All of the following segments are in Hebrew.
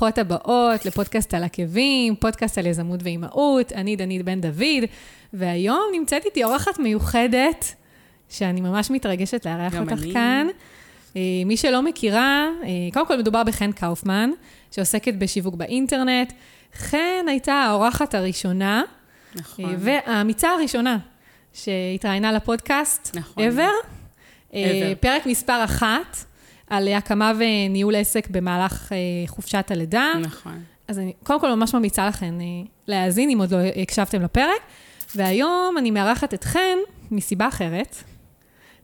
ברוכות הבאות לפודקאסט על עקבים, פודקאסט על יזמות ואימהות, אני דנית בן דוד, והיום נמצאת איתי אורחת מיוחדת, שאני ממש מתרגשת לארח אותך אני. כאן. אה, מי שלא מכירה, אה, קודם כל מדובר בחן קאופמן, שעוסקת בשיווק באינטרנט. חן הייתה האורחת הראשונה, נכון. אה, והאמיצה הראשונה שהתראיינה לפודקאסט, נכון. ever. ever. פרק מספר אחת, על הקמה וניהול עסק במהלך אה, חופשת הלידה. נכון. אז אני קודם כל ממש ממליצה לכם אה, להאזין, אם עוד לא הקשבתם לפרק. והיום אני מארחת אתכן מסיבה אחרת,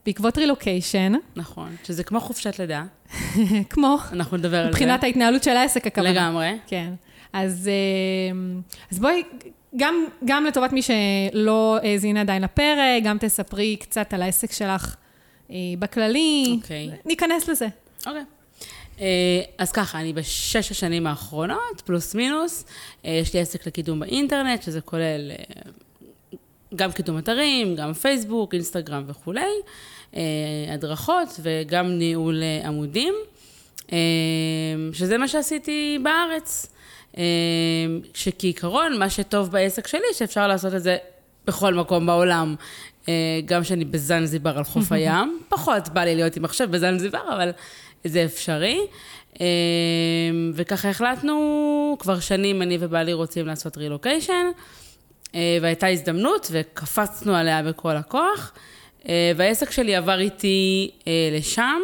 בעקבות רילוקיישן, נכון. שזה כמו חופשת לידה, כמו אנחנו נדבר על זה. מבחינת ההתנהלות של העסק, הכוונה. לגמרי. כן. אז, אה, אז בואי, גם, גם לטובת מי שלא האזין עדיין לפרק, גם תספרי קצת על העסק שלך בכללי. אוקיי. ניכנס לזה. אוקיי. אה, אז ככה, אני בשש השנים האחרונות, פלוס מינוס, אה, יש לי עסק לקידום באינטרנט, שזה כולל אה, גם קידום אתרים, גם פייסבוק, אינסטגרם וכולי, הדרכות וגם ניהול עמודים, שזה מה שעשיתי בארץ. שכעיקרון, מה שטוב בעסק שלי, שאפשר לעשות את זה בכל מקום בעולם. גם שאני בזנזיבר על חוף הים, פחות בא לי להיות עם מחשב בזנזיבר, אבל זה אפשרי. אה, וככה החלטנו, כבר שנים אני ובעלי רוצים לעשות רילוקיישן, אה, והייתה הזדמנות וקפצנו עליה בכל הכוח, אה, והעסק שלי עבר איתי אה, לשם.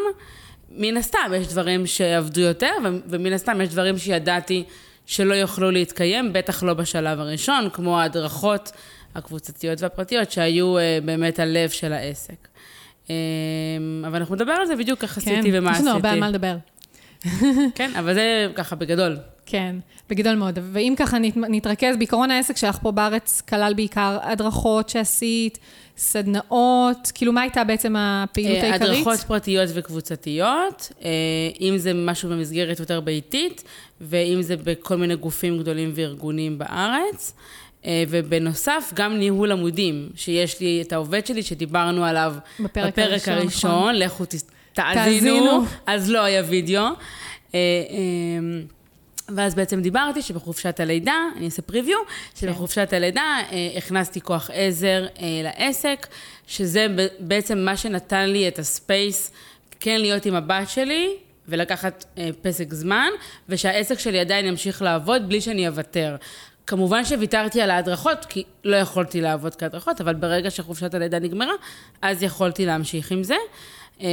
מן הסתם, יש דברים שעבדו יותר, ומן הסתם יש דברים שידעתי שלא יוכלו להתקיים, בטח לא בשלב הראשון, כמו ההדרכות הקבוצתיות והפרטיות, שהיו באמת הלב של העסק. אה, אבל אנחנו נדבר על זה בדיוק איך עשיתי ומה יש עשיתי. לנו הרבה על מה לדבר. כן, אבל זה ככה בגדול. כן, בגדול מאוד. ואם ככה נת, נתרכז, בעיקרון העסק שלך פה בארץ כלל בעיקר הדרכות שעשית, סדנאות, כאילו מה הייתה בעצם הפעילות אה, העיקרית? הדרכות פרטיות וקבוצתיות, אה, אם זה משהו במסגרת יותר ביתית, ואם זה בכל מיני גופים גדולים וארגונים בארץ. אה, ובנוסף, גם ניהול עמודים, שיש לי את העובד שלי שדיברנו עליו בפרק בפרק הראשון, הראשון, נכון. לכו תאזינו. אז לא היה וידאו. אה, אה, ואז בעצם דיברתי שבחופשת הלידה, אני אעשה פריוויו, שבחופשת הלידה אה, הכנסתי כוח עזר אה, לעסק, שזה בעצם מה שנתן לי את הספייס כן להיות עם הבת שלי ולקחת אה, פסק זמן, ושהעסק שלי עדיין ימשיך לעבוד בלי שאני אוותר. כמובן שוויתרתי על ההדרכות, כי לא יכולתי לעבוד כהדרכות, אבל ברגע שחופשת הלידה נגמרה, אז יכולתי להמשיך עם זה. אה,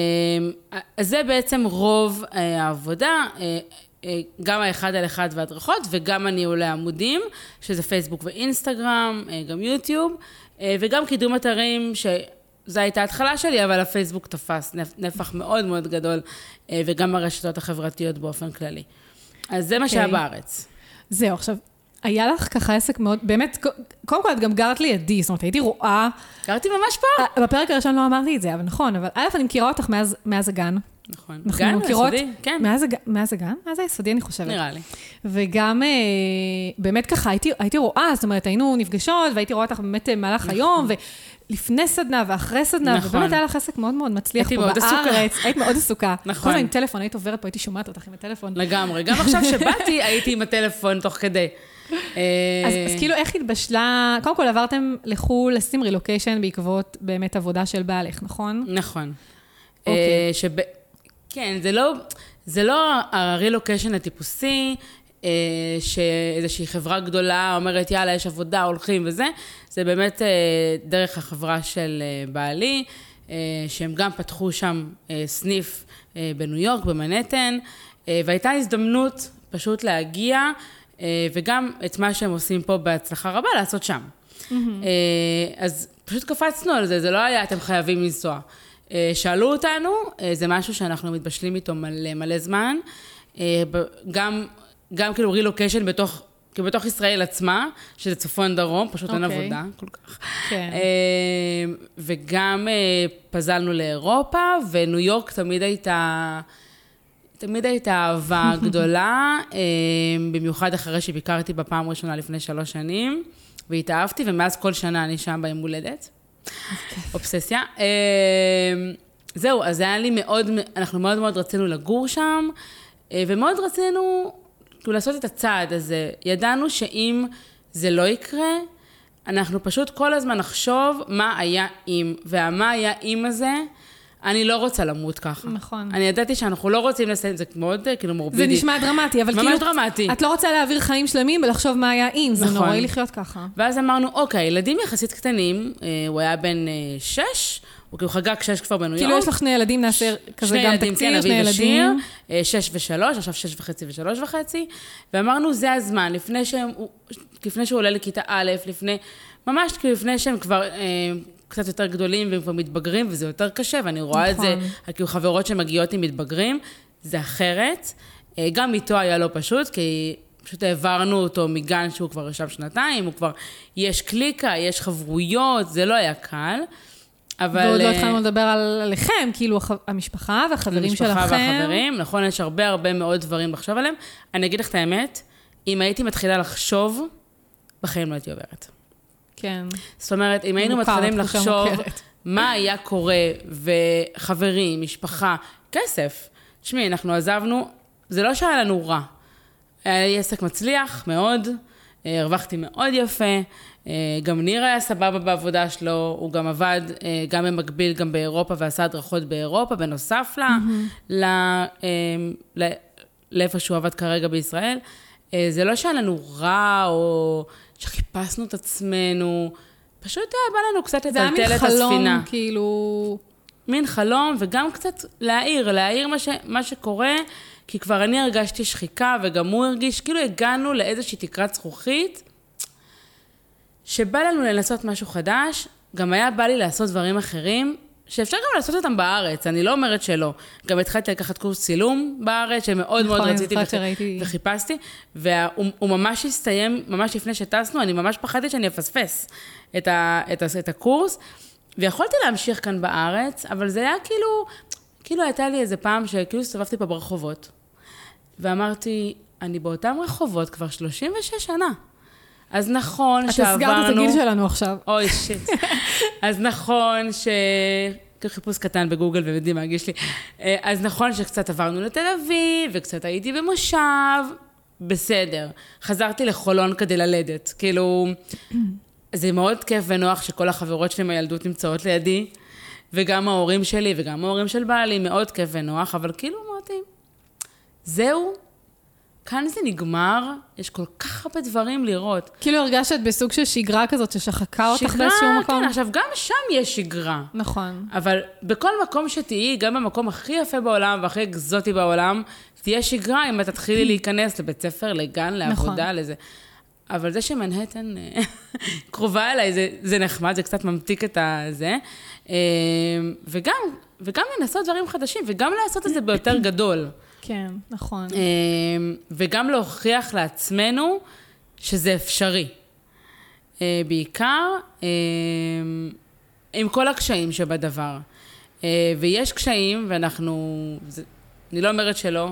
אז זה בעצם רוב אה, העבודה. אה, אה, גם האחד על אחד והדרכות, וגם הניהולי עמודים, שזה פייסבוק ואינסטגרם, גם יוטיוב, וגם קידום אתרים, שזו הייתה ההתחלה שלי, אבל הפייסבוק תפס נפ- נפח מאוד מאוד גדול, וגם הרשתות החברתיות באופן כללי. אז זה מה שהיה אוקיי. בארץ. זהו, עכשיו, היה לך ככה עסק מאוד, באמת, קודם כל את גם גרת לידי, זאת אומרת, הייתי רואה, גרתי ממש פה. אה, בפרק הראשון לא אמרתי את זה, אבל נכון, אבל א', אני מכירה אותך מאז, מאז הגן. נכון. גן מכירות, יסודי, כן, מאז, הג... מאז הגן? מאז היסודי, אני חושבת. נראה לי. וגם, אה, באמת ככה, הייתי, הייתי רואה, זאת אומרת, היינו נפגשות, והייתי רואה אותך באמת במהלך היום, ולפני סדנה ואחרי סדנה, נכון. ובאמת היה לך עסק מאוד מאוד מצליח פה מאוד. בארץ. היית מאוד עסוקה. נכון. כל הזמן עם טלפון, היית עוברת פה, הייתי שומעת אותך עם הטלפון. לגמרי. גם עכשיו שבאתי, הייתי עם הטלפון תוך כדי. אה, אז, אז כאילו, איך התבשלה, קודם כל עברתם לחו"ל, לשים רילוקיישן בעקבות באמת עבודה של בעלך, נכון? נכון. אוקיי. אה, שב... כן, זה לא, זה לא הרילוקיישן הטיפוסי, אה, שאיזושהי חברה גדולה אומרת, יאללה, יש עבודה, הולכים וזה. זה באמת אה, דרך החברה של אה, בעלי, אה, שהם גם פתחו שם אה, סניף אה, בניו יורק, במנהטן, אה, והייתה הזדמנות פשוט להגיע, אה, וגם את מה שהם עושים פה בהצלחה רבה, לעשות שם. אה, אז פשוט קפצנו על זה, זה לא היה, אתם חייבים לנסוע. אה, שאלו אותנו, אה, זה משהו שאנחנו מתבשלים איתו מלא מלא זמן. אה, גם, גם כאילו רילוקיישן בתוך, כאילו בתוך ישראל עצמה, שזה צפון דרום, פשוט אין אוקיי. עבודה כל כך. כן. אה, וגם אה, פזלנו לאירופה, וניו יורק תמיד הייתה... תמיד הייתה אהבה גדולה, אה, במיוחד אחרי שביקרתי בפעם הראשונה לפני שלוש שנים, והתאהבתי, ומאז כל שנה אני שם ביום הולדת. אובססיה. אה, זהו, אז היה לי מאוד, אנחנו מאוד מאוד רצינו לגור שם, אה, ומאוד רצינו כאילו לעשות את הצעד הזה. ידענו שאם זה לא יקרה, אנחנו פשוט כל הזמן נחשוב מה היה אם, והמה היה אם הזה, אני לא רוצה למות ככה. נכון. אני ידעתי שאנחנו לא רוצים לסיים, זה מאוד אה, כאילו זה מורבידי. נשמע דרמטי, אבל ממש כאילו... דרמטי. את לא רוצה להעביר חיים שלמים ולחשוב מה היה אם, זה נכון. נוראי לחיות ככה. ואז אמרנו, אוקיי, ילדים יחסית קטנים, אה, הוא היה בן אה, שש, הוא כאילו חגג שש כבר בניו יורק. כאילו יש לך שני ילדים, נעשה כזה גם ילדים, תקציר, כן, שני ושיר, ילדים. אה, שש ושלוש, עכשיו שש וחצי ושלוש וחצי, ואמרנו, זה הזמן, לפני שהם, לפני שהוא עולה לכיתה א', לפני, ממש כאילו לפני שהם כבר אה, קצת יותר גדולים והם כבר מתבגרים, וזה יותר קשה, ואני רואה את זה, נכון. כאילו חברות שמגיעות עם מתבגרים, זה אחרת. אה, גם איתו היה לא פשוט, כי פשוט העברנו אותו מגן שהוא כבר ישב שנתיים, הוא כבר, יש קליקה, יש חברויות, זה לא היה קל. אבל... ועוד לא אה, התחלנו לדבר על- עליכם, כאילו הח- המשפחה והחברים שלכם. המשפחה והחברים, נכון, יש הרבה הרבה מאוד דברים לחשוב עליהם. אני אגיד לך את האמת, אם הייתי מתחילה לחשוב, בחיים לא הייתי עוברת. כן. זאת אומרת, אם היינו מתחילים לחשוב. מה היה קורה, וחברים, משפחה, כסף. תשמעי, אנחנו עזבנו, זה לא שהיה לנו רע. היה לי עסק מצליח מאוד, אה, הרווחתי מאוד יפה, אה, גם ניר היה סבבה בעבודה שלו, הוא גם עבד אה, גם במקביל, גם באירופה, ועשה הדרכות באירופה, בנוסף ל... ל... אה, ל- לאיפה שהוא עבד כרגע בישראל. זה לא שהיה לנו רע, או שחיפשנו את עצמנו, פשוט היה בא לנו קצת זה היה לטלטל מין את הספינה. חלום, כאילו... מין חלום, וגם קצת להעיר, להעיר מה, ש, מה שקורה, כי כבר אני הרגשתי שחיקה, וגם הוא הרגיש, כאילו הגענו לאיזושהי תקרת זכוכית, שבא לנו לנסות משהו חדש, גם היה בא לי לעשות דברים אחרים, שאפשר גם לעשות אותם בארץ, אני לא אומרת שלא. גם התחלתי לקחת קורס צילום בארץ, שמאוד מאוד נכון, רציתי וח- שראיתי. וחיפשתי, והוא הוא ממש הסתיים, ממש לפני שטסנו, אני ממש פחדתי שאני אפספס את, ה, את, ה, את הקורס, ויכולתי להמשיך כאן בארץ, אבל זה היה כאילו, כאילו הייתה לי איזה פעם שכאילו הסתובבתי פה ברחובות, ואמרתי, אני באותם רחובות כבר 36 שנה. אז נכון את שעברנו... הסגרת את הגיל שלנו עכשיו. אוי, שיט. אז נכון ש... חיפוש קטן בגוגל והם יודעים מה הגיש לי. אה, אז נכון שקצת עברנו לתל אביב, וקצת הייתי במושב, בסדר. חזרתי לחולון כדי ללדת. כאילו, זה מאוד כיף ונוח שכל החברות שלי מהילדות נמצאות לידי, וגם ההורים שלי וגם ההורים של בעלי, מאוד כיף ונוח, אבל כאילו אמרתי, זהו, כאן זה נגמר, יש כל כך הרבה דברים לראות. כאילו הרגשת בסוג של שגרה כזאת ששחקה אותך שגרה, באיזשהו מקום? כן, עכשיו, גם שם יש שגרה. נכון. אבל בכל מקום שתהיי, גם במקום הכי יפה בעולם והכי אקזוטי בעולם, תהיה שגרה אם את תתחילי להיכנס לבית ספר, לגן, לעבודה, נכון. לזה. אבל זה שמנהטן אה, קרובה אליי, זה, זה נחמד, זה קצת ממתיק את הזה. אה, וגם, וגם לנסות דברים חדשים, וגם לעשות את זה ביותר גדול. כן, נכון. אה, וגם להוכיח לעצמנו שזה אפשרי. אה, בעיקר אה, עם כל הקשיים שבדבר. אה, ויש קשיים, ואנחנו, זה, אני לא אומרת שלא,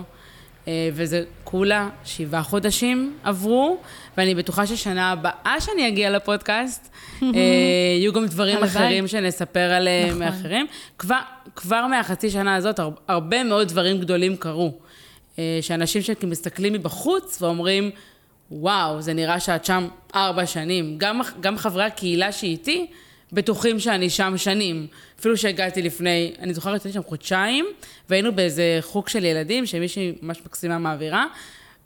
אה, וזה כולה שבעה חודשים עברו, ואני בטוחה ששנה הבאה שאני אגיע לפודקאסט, יהיו גם דברים. אחרים שנספר עליהם נכון. מאחרים. כבר, כבר מהחצי שנה הזאת, הר- הרבה מאוד דברים גדולים קרו. אה, שאנשים שמסתכלים מבחוץ ואומרים, וואו, זה נראה שאת שם ארבע שנים. גם, גם חברי הקהילה שאיתי בטוחים שאני שם שנים. אפילו שהגעתי לפני, אני זוכרת שהייתי שם חודשיים, והיינו באיזה חוג של ילדים, שמישהי ממש מקסימה מעבירה,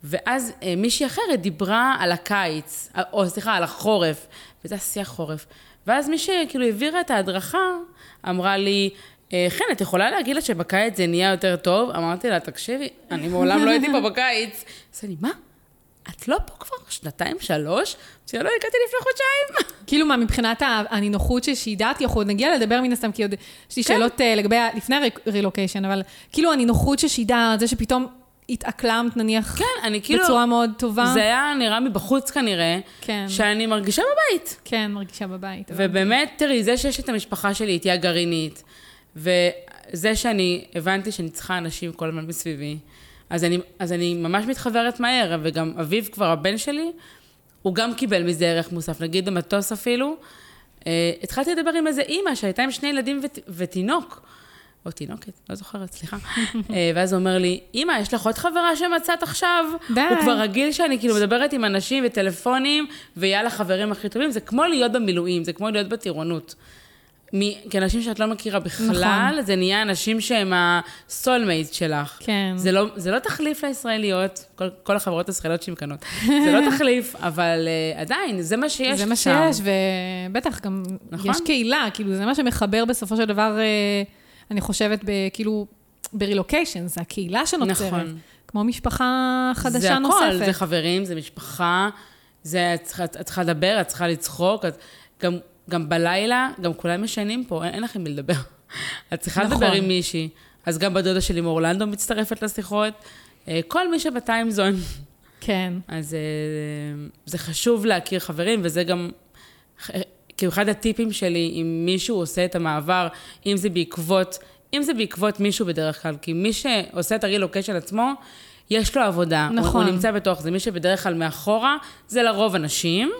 ואז אה, מישהי אחרת דיברה על הקיץ, אה, או סליחה, על החורף, וזה היה שיח חורף. ואז מי שכאילו העבירה את ההדרכה, אמרה לי, "אה, חן, את יכולה להגיד לה שבקיץ זה נהיה יותר טוב? אמרתי לה, תקשיבי, אני מעולם לא הייתי פה בקיץ. אז אני, מה? את לא פה כבר שנתיים, שלוש? אמרתי לה, לא, הגעתי לפני חודשיים. כאילו מה, מבחינת הנינוחות ששידרתי, אנחנו עוד נגיע לדבר מן הסתם, כי עוד יש לי כן. שאלות אה, לגבי, לפני הרילוקיישן, אבל כאילו הנינוחות ששידרת, זה שפתאום התאקלמת נניח כן, אני כאילו... בצורה מאוד טובה. זה היה נראה מבחוץ כנראה, כן. שאני מרגישה בבית. כן, מרגישה בבית. ובאמת, תראי, זה שיש את המשפחה שלי איתי הגרעינית, וזה שאני הבנתי שאני צריכה אנשים כל הזמן מסביבי, אז אני, אז אני ממש מתחברת מהר, וגם אביב כבר, הבן שלי, הוא גם קיבל מזה ערך מוסף, נגיד במטוס אפילו. Uh, התחלתי לדבר עם איזה אימא שהייתה עם שני ילדים ות, ותינוק, או תינוקת, לא זוכרת, סליחה. אה, ואז הוא אומר לי, אמא, יש לך עוד חברה שמצאת עכשיו? די. הוא כבר רגיל שאני כאילו מדברת עם אנשים וטלפונים, ויאללה, חברים הכי טובים. זה כמו להיות במילואים, זה כמו להיות בטירונות. מ- כאנשים שאת לא מכירה בכלל, נכון. זה נהיה אנשים שהם הסולמייט שלך. כן. זה לא, זה לא תחליף לישראליות, כל, כל החברות הישראליות שמקנות. זה לא תחליף, אבל uh, עדיין, זה מה שיש זה מה. שיש, ובטח גם נכון. יש קהילה, כאילו, זה מה שמחבר בסופו של דבר, אה, אני חושבת, ב- כאילו, ברילוקיישן, זה הקהילה שנוצרת. נכון. כמו משפחה חדשה זה הכל, נוספת. זה חברים, זה משפחה, זה, את צריכה, את צריכה לדבר, את צריכה לצחוק, את, גם, גם בלילה, גם כולם ישנים פה, אין, אין לכם מי לדבר. את צריכה נכון. לדבר עם מישהי. אז גם בדודה שלי מאורלנדו מצטרפת לשיחות. אה, כל מי שבטיימזון. כן. אז אה, זה חשוב להכיר חברים, וזה גם, אה, כאילו אחד הטיפים שלי, אם מישהו עושה את המעבר, אם זה בעקבות, אם זה בעקבות מישהו בדרך כלל, כי מי שעושה את הרילוקיישן עצמו, יש לו עבודה. הוא- נכון. הוא נמצא בתוך זה. מי שבדרך כלל מאחורה, זה לרוב אנשים.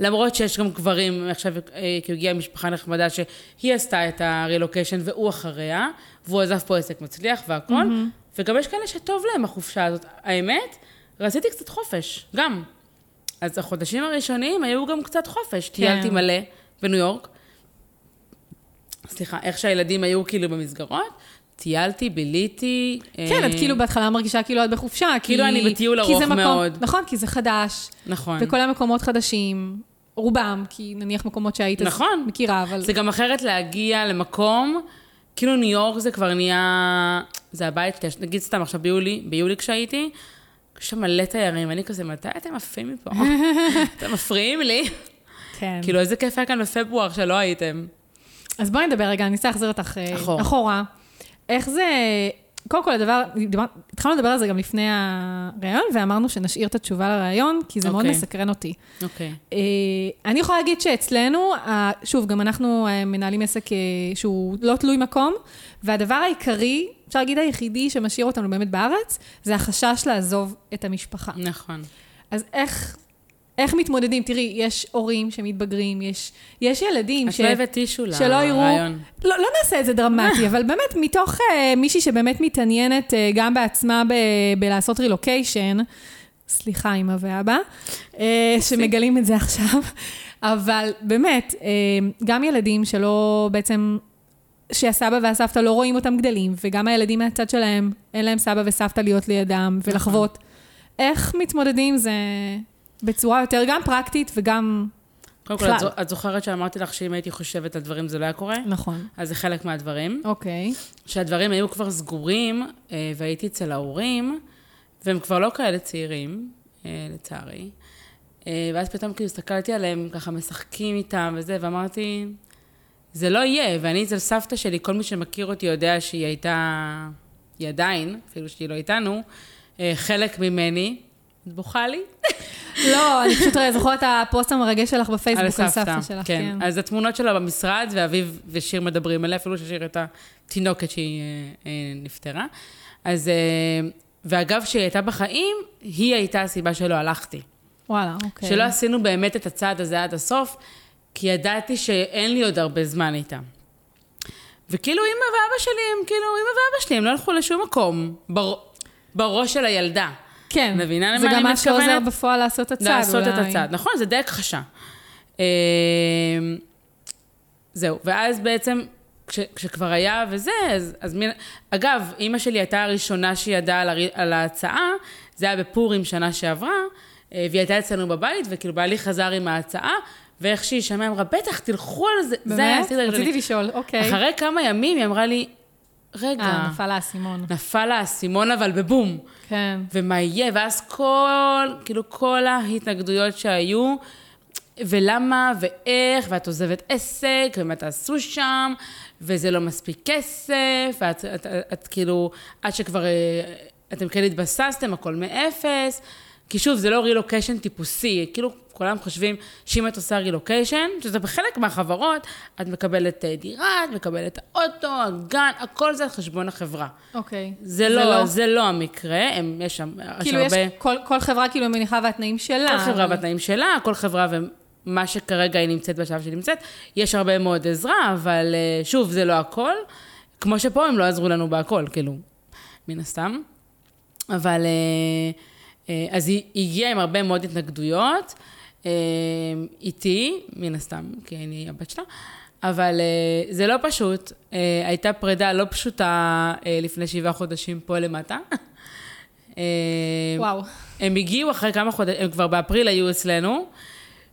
למרות שיש גם גברים, עכשיו אה, כי הגיעה משפחה נחמדה שהיא עשתה את הרילוקיישן והוא אחריה, והוא עזב פה עסק מצליח והכל, mm-hmm. וגם יש כאלה שטוב להם החופשה הזאת. האמת, רציתי קצת חופש, גם. אז החודשים הראשונים היו גם קצת חופש. טיילתי מלא בניו יורק. סליחה, איך שהילדים היו כאילו במסגרות, טיילתי, ביליתי. כן, אה, את כאילו בהתחלה מרגישה כאילו את בחופשה. כי- כאילו אני בטיול כי ארוך מקום- מאוד. נכון, כי זה חדש. נכון. וכל המקומות חדשים, רובם, כי נניח מקומות שהיית אז נכון. מכירה, אבל... זה גם אחרת להגיע למקום, כאילו ניו יורק זה כבר נהיה, זה הבית נגיד סתם עכשיו ביולי, ביולי כשהייתי, יש שם מלא תיירים, אני כזה, מתי אתם עפים מפה? אתם מפריעים לי. כן. כאילו, איזה כיף היה כאן בפברואר שלא הייתם. אז בואי נדבר רגע, אני אנסה להחזיר אותך אה, אחורה. אחורה. איך זה... קודם כל, הדבר, דיבר, התחלנו לדבר על זה גם לפני הראיון, ואמרנו שנשאיר את התשובה לראיון, כי זה מאוד אוקיי. מסקרן אותי. אוקיי. אה, אני יכולה להגיד שאצלנו, שוב, גם אנחנו אה, מנהלים עסק אה, שהוא לא תלוי מקום, והדבר העיקרי, אפשר להגיד היחידי שמשאיר אותנו באמת בארץ, זה החשש לעזוב את המשפחה. נכון. אז איך, איך מתמודדים? תראי, יש הורים שמתבגרים, יש, יש ילדים את לא הבאת טישו שלא יראו... לרעיון. לא, לא נעשה את זה דרמטי, אבל באמת, מתוך uh, מישהי שבאמת מתעניינת uh, גם בעצמה ב, בלעשות רילוקיישן, סליחה, אמא ואבא, uh, שמגלים את זה עכשיו, אבל באמת, uh, גם ילדים שלא בעצם, שהסבא והסבתא לא רואים אותם גדלים, וגם הילדים מהצד שלהם, אין להם סבא וסבתא להיות לידם ולחוות. איך מתמודדים זה בצורה יותר גם פרקטית וגם... קודם כל, את את זוכרת שאמרתי לך שאם הייתי חושבת על דברים זה לא היה קורה? נכון. אז זה חלק מהדברים. אוקיי. שהדברים היו כבר סגורים, אה, והייתי אצל ההורים, והם כבר לא כאלה צעירים, אה, לצערי. אה, ואז פתאום כאילו הסתכלתי עליהם, ככה משחקים איתם וזה, ואמרתי, זה לא יהיה. ואני אצל סבתא שלי, כל מי שמכיר אותי יודע שהיא הייתה, היא עדיין, אפילו שהיא לא איתנו, חלק ממני. את בוכה לי? לא, אני פשוט זוכרת את הפוסט המרגש שלך בפייסבוק על סבתא, שלך, כן. אז התמונות שלה במשרד, ואביב ושיר מדברים עליה, אפילו ששיר הייתה תינוקת שהיא אה, אה, נפטרה. אז, אה, ואגב, כשהיא הייתה בחיים, היא הייתה הסיבה שלא הלכתי. וואלה, אוקיי. שלא עשינו באמת את הצעד הזה עד הסוף, כי ידעתי שאין לי עוד הרבה זמן איתה. וכאילו, אמא ואבא שלי, הם כאילו, אמא ואבא שלי, הם לא הלכו לשום מקום. בר... בראש של הילדה. כן. מבינה למה זה אני גם מה שעוזר מתכוונת? בפועל לעשות את הצעד, לעשות את אולי. הצעד. נכון, זה די הכחשה. אה, זהו, ואז בעצם, כש, כשכבר היה וזה, אז, אז מין... אגב, אימא שלי הייתה הראשונה שידעה על, הר... על ההצעה, זה היה בפורים שנה שעברה, אה, והיא הייתה אצלנו בבית, וכאילו בעלי חזר עם ההצעה, ואיך שהיא שמעה, אמרה, בטח, תלכו על זה. זה היה באמת? הסדר הראשוני. רציתי לשאול, אוקיי. אחרי כמה ימים היא אמרה לי, רגע, אה, נפל האסימון. נפל האסימון אבל בבום. כן. ומה יהיה, ואז כל, כאילו כל ההתנגדויות שהיו, ולמה, ואיך, ואת עוזבת עסק, ומה תעשו שם, וזה לא מספיק כסף, ואת את, את, את, כאילו, עד שכבר אה, אתם כן התבססתם, הכל מאפס. כי שוב, זה לא רילוקיישן טיפוסי, כאילו כולם חושבים שאם את עושה רילוקיישן, שזה בחלק מהחברות, את מקבלת אה, דירה, את מקבלת אוטו, הגן, הכל זה על חשבון החברה. אוקיי. זה לא, זה לא המקרה, הם, יש שם, כאילו יש הרבה, כל, כל חברה כאילו מניחה והתנאים שלה. כל חברה בתנאים שלה, כל חברה ומה שכרגע היא נמצאת בשלב שהיא נמצאת. יש הרבה מאוד עזרה, אבל אה, שוב, זה לא הכל. כמו שפה הם לא עזרו לנו בהכל, כאילו, מן הסתם. אבל... אה, אז היא הגיעה עם הרבה מאוד התנגדויות, איתי, מן הסתם, כי אני הבת שלה, אבל אה, זה לא פשוט. הייתה פרידה לא פשוטה לפני שבעה חודשים פה למטה. וואו. הם הגיעו אחרי כמה חודשים, הם כבר באפריל היו אצלנו,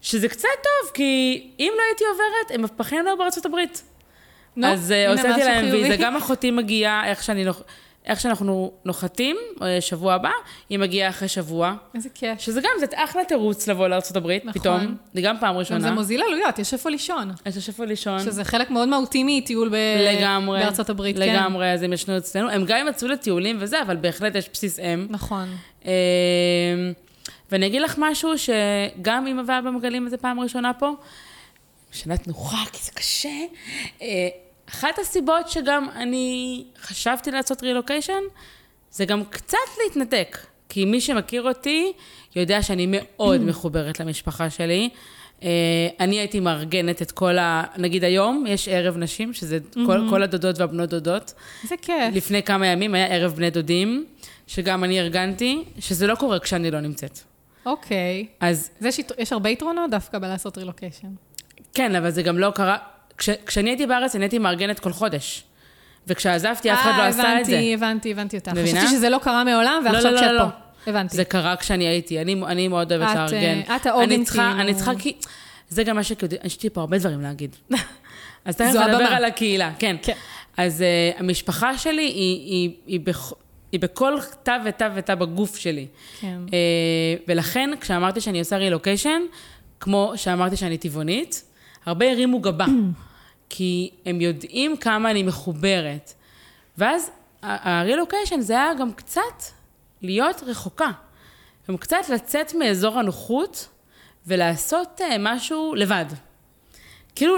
שזה קצת טוב, כי אם לא הייתי עוברת, הם בחיים לא בארצות הברית. נו, אז הוצאתי להם ויזה, גם אחותי מגיעה, איך שאני... איך שאנחנו נוחתים, אה, שבוע הבא, היא מגיעה אחרי שבוע. איזה כיף. שזה גם, זה אחלה תירוץ לבוא לארה"ב, נכון. פתאום. זה גם פעם ראשונה. זה מוזיל עלויות, יש איפה לישון. יש איפה לישון. שזה חלק מאוד מהותי מטיול ב... לגמרי, בארצות הברית, לגמרי, כן. לגמרי, אז הם ישנו אצלנו. הם גם יצאו לטיולים וזה, אבל בהחלט יש בסיס אם. נכון. אמ, ואני אגיד לך משהו, שגם אמא ואבא מגלים את זה פעם ראשונה פה, שנה תנוחה, כי זה קשה. אחת הסיבות שגם אני חשבתי לעשות רילוקיישן, זה גם קצת להתנתק. כי מי שמכיר אותי, יודע שאני מאוד מחוברת למשפחה שלי. אה, אני הייתי מארגנת את כל ה... נגיד היום, יש ערב נשים, שזה כל, כל הדודות והבנות דודות. איזה כיף. לפני כמה ימים היה ערב בני דודים, שגם אני ארגנתי, שזה לא קורה כשאני לא נמצאת. אוקיי. אז... זה. יש הרבה יתרונות דווקא בלעשות רילוקיישן. כן, אבל זה גם לא קרה... כש, כשאני הייתי בארץ, אני הייתי מארגנת כל חודש. וכשעזבתי, אף אחד לא עשה את זה. הבנתי, הבנתי, הבנתי אותך. מבינה? חשבתי שזה לא קרה מעולם, ועכשיו לא, לא, שאת לא, פה. לא. הבנתי. זה קרה כשאני הייתי, אני, אני מאוד אוהבת את, לארגן. את העוגן כאילו. אני צריכה כי... זה גם מה שכאילו, יש לי פה הרבה דברים להגיד. אז תכף נדבר על הקהילה, כן. כן. אז uh, המשפחה שלי היא, היא, היא, בכ... היא בכל תא ותא ותא בגוף שלי. כן. Uh, ולכן, כשאמרתי שאני עושה רילוקיישן, כמו שאמרתי שאני טבעונית, הרבה הרימו גבה. כי הם יודעים כמה אני מחוברת. ואז הרילוקיישן זה היה גם קצת להיות רחוקה. גם קצת לצאת מאזור הנוחות ולעשות uh, משהו לבד. כאילו,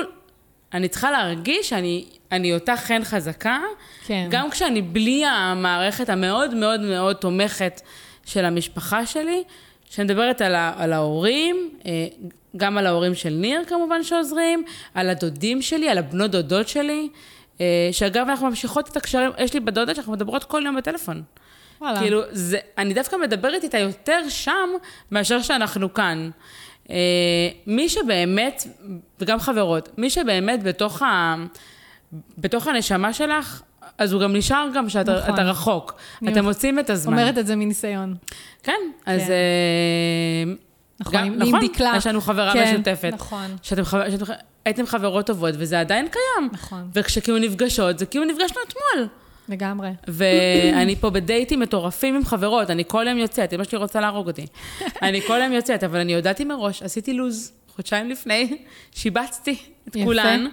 אני צריכה להרגיש שאני אני אותה חן חזקה, כן. גם כשאני בלי המערכת המאוד מאוד מאוד תומכת של המשפחה שלי, שאני מדברת על, ה, על ההורים, אה, גם על ההורים של ניר כמובן שעוזרים, על הדודים שלי, על הבנות דודות שלי, אה, שאגב, אנחנו ממשיכות את הקשרים, יש לי בדודה שאנחנו מדברות כל יום בטלפון. וואלה. כאילו, זה, אני דווקא מדברת איתה יותר שם, מאשר שאנחנו כאן. אה, מי שבאמת, וגם חברות, מי שבאמת בתוך, ה, בתוך הנשמה שלך, אז הוא גם נשאר גם שאתה נכון. רחוק. אתם מוצאים את הזמן. אומרת את זה מניסיון. כן, אז... כן. אה, נכון, גם, עם נכון, דקלה. יש לנו חברה כן, משותפת. נכון. שאתם, שאתם, הייתם חברות טובות, וזה עדיין קיים. נכון. וכשכאילו נפגשות, זה כאילו נפגשנו אתמול. לגמרי. ואני פה בדייטים מטורפים עם חברות, אני כל יום יוצאת, אמא שלי רוצה להרוג אותי. אני כל יום יוצאת, אבל אני הודעתי מראש, עשיתי לוז, חודשיים לפני, שיבצתי את יפה. כולן. אה,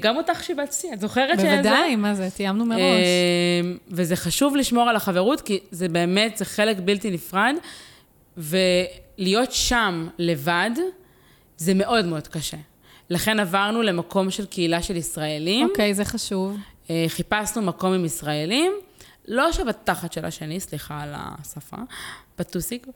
גם אותך שיבצתי, את זוכרת שזה? בוודאי, מה זה, תיאמנו מראש. אה, וזה חשוב לשמור על החברות, כי זה באמת, זה חלק בלתי נפרד. ולהיות שם לבד, זה מאוד מאוד קשה. לכן עברנו למקום של קהילה של ישראלים. אוקיי, okay, זה חשוב. אה, חיפשנו מקום עם ישראלים, לא שבתחת של השני, סליחה על השפה, בטוסיק.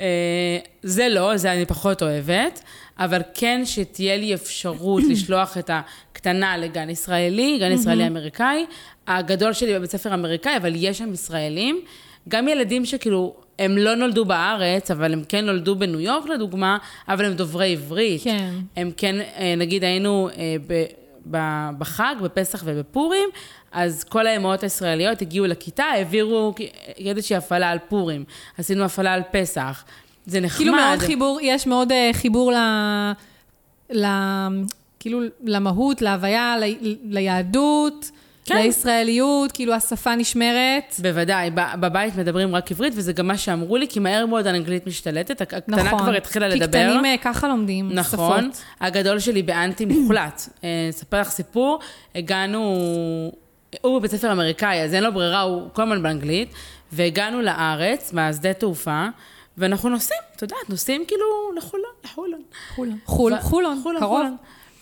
אה, זה לא, זה אני פחות אוהבת, אבל כן שתהיה לי אפשרות לשלוח את הקטנה לגן ישראלי, גן ישראלי אמריקאי. הגדול שלי בבית ספר אמריקאי, אבל יש שם ישראלים. גם ילדים שכאילו, הם לא נולדו בארץ, אבל הם כן נולדו בניו יורק לדוגמה, אבל הם דוברי עברית. כן. הם כן, אה, נגיד היינו אה, בחג, בפסח ובפורים, אז כל האמהות הישראליות הגיעו לכיתה, העבירו איזושהי הפעלה על פורים. עשינו הפעלה על פסח. זה נחמד. כאילו מאוד חיבור, יש מאוד אה, חיבור ל... ל... כאילו למהות, להוויה, ל... ליהדות. כן. לישראליות, כאילו השפה נשמרת. בוודאי, בבית מדברים רק עברית, וזה גם מה שאמרו לי, כי מהר מאוד האנגלית משתלטת, הקטנה נכון, כבר התחילה לדבר. כי קטנים אה, ככה לומדים נכון, שפות. נכון, הגדול שלי באנטי מוחלט. אה, אספר לך סיפור, הגענו, הוא בבית ספר אמריקאי, אז אין לו ברירה, הוא כל הזמן באנגלית, והגענו לארץ, מהשדה תעופה, ואנחנו נוסעים, את יודעת, נוסעים כאילו לחולון, לחולון. חולון, חולון, קרוב.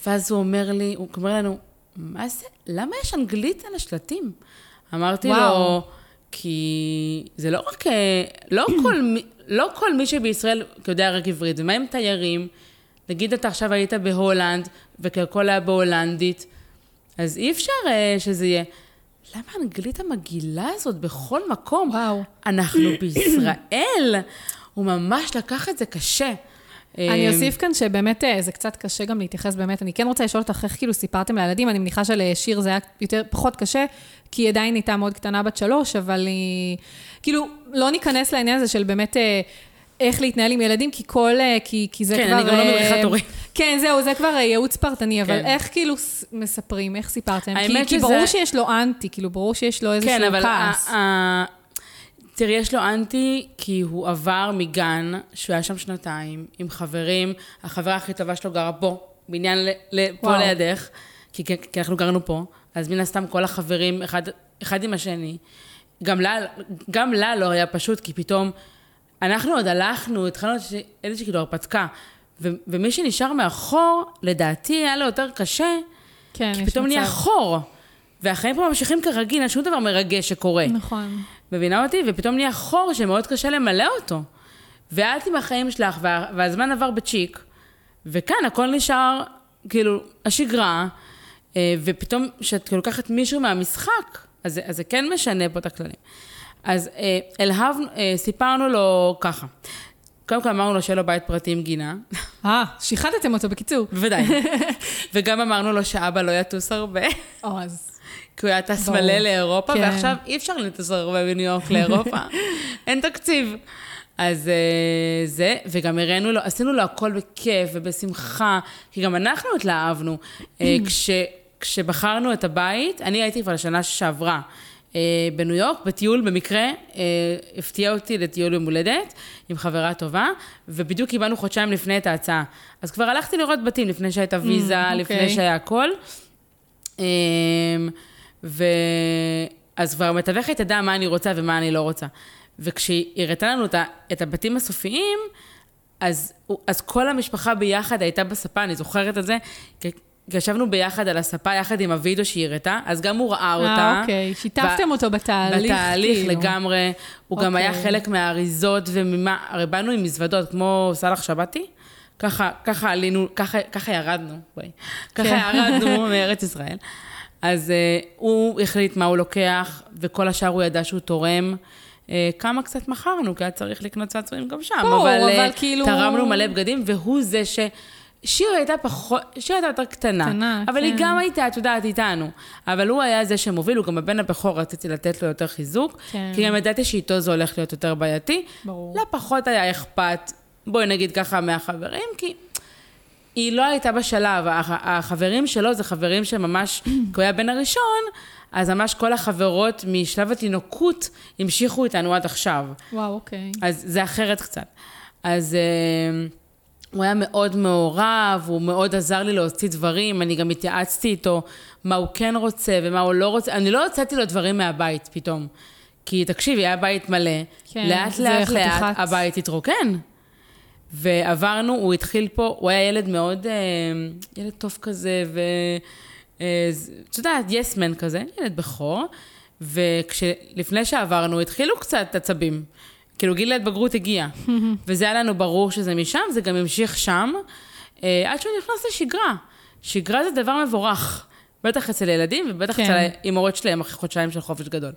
ואז הוא אומר לי, הוא אומר לנו, מה זה? למה יש אנגלית על השלטים? אמרתי וואו. לו, כי זה לא רק, אה, לא כל, לא כל מי שבישראל יודע רק עברית, ומה עם תיירים? נגיד אתה עכשיו היית בהולנד, והכל היה בהולנדית, אז אי אפשר uh, שזה יהיה. למה האנגלית המגעילה הזאת בכל מקום? וואו. אנחנו בישראל. הוא ממש לקח את זה קשה. אני אמ, אוסיף כאן שבאמת אה, זה קצת קשה גם להתייחס באמת, אני כן רוצה לשאול אותך איך כאילו סיפרתם לילדים, אני מניחה שלשיר זה היה יותר, פחות קשה, כי היא עדיין הייתה מאוד קטנה בת שלוש, אבל היא... כאילו, לא ניכנס לעניין הזה של באמת... אה, איך להתנהל עם ילדים, כי כל... אה, כי, כי זה כן, כבר... אני גם לא מדריכת הורים. כן, זהו, זה כבר ייעוץ פרטני, אבל כן. איך כאילו מספרים, איך סיפרתם? כי, האמת כי שזה- ברור שיש לו אנטי, כאילו, ברור שיש לו איזשהו כן, אבל... כעס. ה- ה- תראי, יש לו אנטי כי הוא עבר מגן, שהוא היה שם שנתיים, עם חברים, החברה הכי טובה שלו גרה פה, בניין ל- ל- פה. לידך, כי, כי, אנחנו גרנו פה, אז מן הסתם כל החברים אחד, אחד עם השני. גם לה, גם לה לא היה פשוט, כי פתאום, אנחנו עוד הלכנו, התחלנו איזושהי- כאילו הרפתקה, ו- ומי שנשאר מאחור, לדעתי היה לו יותר קשה, כן, כי פתאום נהיה. חור. והחיים פה ממשיכים כרגיל, אין שום דבר מרגש שקורה. נכון. מבינה אותי? ופתאום נהיה חור שמאוד קשה למלא אותו. ואת עם החיים שלך, וה, והזמן עבר בצ'יק, וכאן הכל נשאר, כאילו, השגרה, אה, ופתאום כשאת לוקחת מישהו מהמשחק, אז, אז זה כן משנה פה את הכללים. אז אה, אלהבנו, אה, סיפרנו לו ככה. קודם כל אמרנו לו שיהיה לו בית פרטי עם גינה, אה, שיחדתם אותו בקיצור. בוודאי. וגם אמרנו לו שאבא לא יטוס הרבה. או, אז... כי הוא היה טס. מלא לאירופה, כן. ועכשיו אי אפשר לטוס הרבה בניו יורק לאירופה, אין תקציב. אז אה, זה, וגם הראינו לו, עשינו לו הכל בכיף ובשמחה, כי גם אנחנו התלהבנו. אה, כש, כשבחרנו את הבית, אני הייתי כבר לשנה שעברה אה, בניו יורק, בטיול במקרה, הפתיע אותי לטיול יום הולדת עם חברה טובה, ובדיוק קיבלנו חודשיים לפני את ההצעה. אז כבר הלכתי לראות בתים לפני שהייתה ויזה, אוקיי. לפני שהיה הכל. ו... אז כבר המתווכת תדע מה אני רוצה ומה אני לא רוצה. וכשהיא הראתה לנו את הבתים הסופיים, אז, אז כל המשפחה ביחד הייתה בספה, אני זוכרת את זה, ישבנו ביחד על הספה יחד עם הוידאו שהיא הראתה, אז גם הוא ראה אותה. אה, אוקיי. שיתפתם אותו בתהליך, בתהליך כאילו. לגמרי. הוא גם היה אוקיי. חלק מהאריזות וממה, הרי באנו עם מזוודות, כמו סאלח שבתי. ככה, ככה עלינו, ככה, ככה ירדנו, בואי. ככה כן. ירדנו מארץ ישראל. אז uh, הוא החליט מה הוא לוקח, וכל השאר הוא ידע שהוא תורם. Uh, כמה קצת מכרנו, כי היה צריך לקנות צעצועים גם שם. ברור, אבל, אבל uh, כאילו- תרמנו מלא בגדים, והוא זה ש... שיר הייתה פחות, שיר הייתה יותר קטנה. קטנה, אבל היא כן. גם הייתה, את יודעת, איתנו. אבל הוא היה זה שמוביל, הוא גם הבן הבכור, רציתי לתת לו יותר חיזוק. כן. כי גם ידעתי שאיתו זה הולך להיות יותר בעייתי. ברור. לה פחות היה אכפת, בואי נגיד ככה, מהחברים, כי היא לא הייתה בשלב. הח- החברים שלו זה חברים שממש, כי הוא היה בן הראשון, אז ממש כל החברות משלב התינוקות המשיכו איתנו עד עכשיו. וואו, אוקיי. אז זה אחרת קצת. אז אה, הוא היה מאוד מעורב, הוא מאוד עזר לי להוציא דברים, אני גם התייעצתי איתו מה הוא כן רוצה ומה הוא לא רוצה. אני לא הוצאתי לו דברים מהבית פתאום. כי תקשיבי, היה בית מלא, כן, לאט לאט לאט חתיכת- הבית התרוקן. ועברנו, הוא התחיל פה, הוא היה ילד מאוד, אה, ילד טוב כזה, ו... אה, את יודעת, יסמן כזה, ילד בכור, ולפני שעברנו, התחילו קצת עצבים. כאילו, גיל ההתבגרות הגיע. וזה היה לנו ברור שזה משם, זה גם המשיך שם, אה, עד שהוא נכנס לשגרה. שגרה זה דבר מבורך. בטח אצל ילדים, ובטח כן. אצל האימהות שלהם אחרי חודשיים של חופש גדול.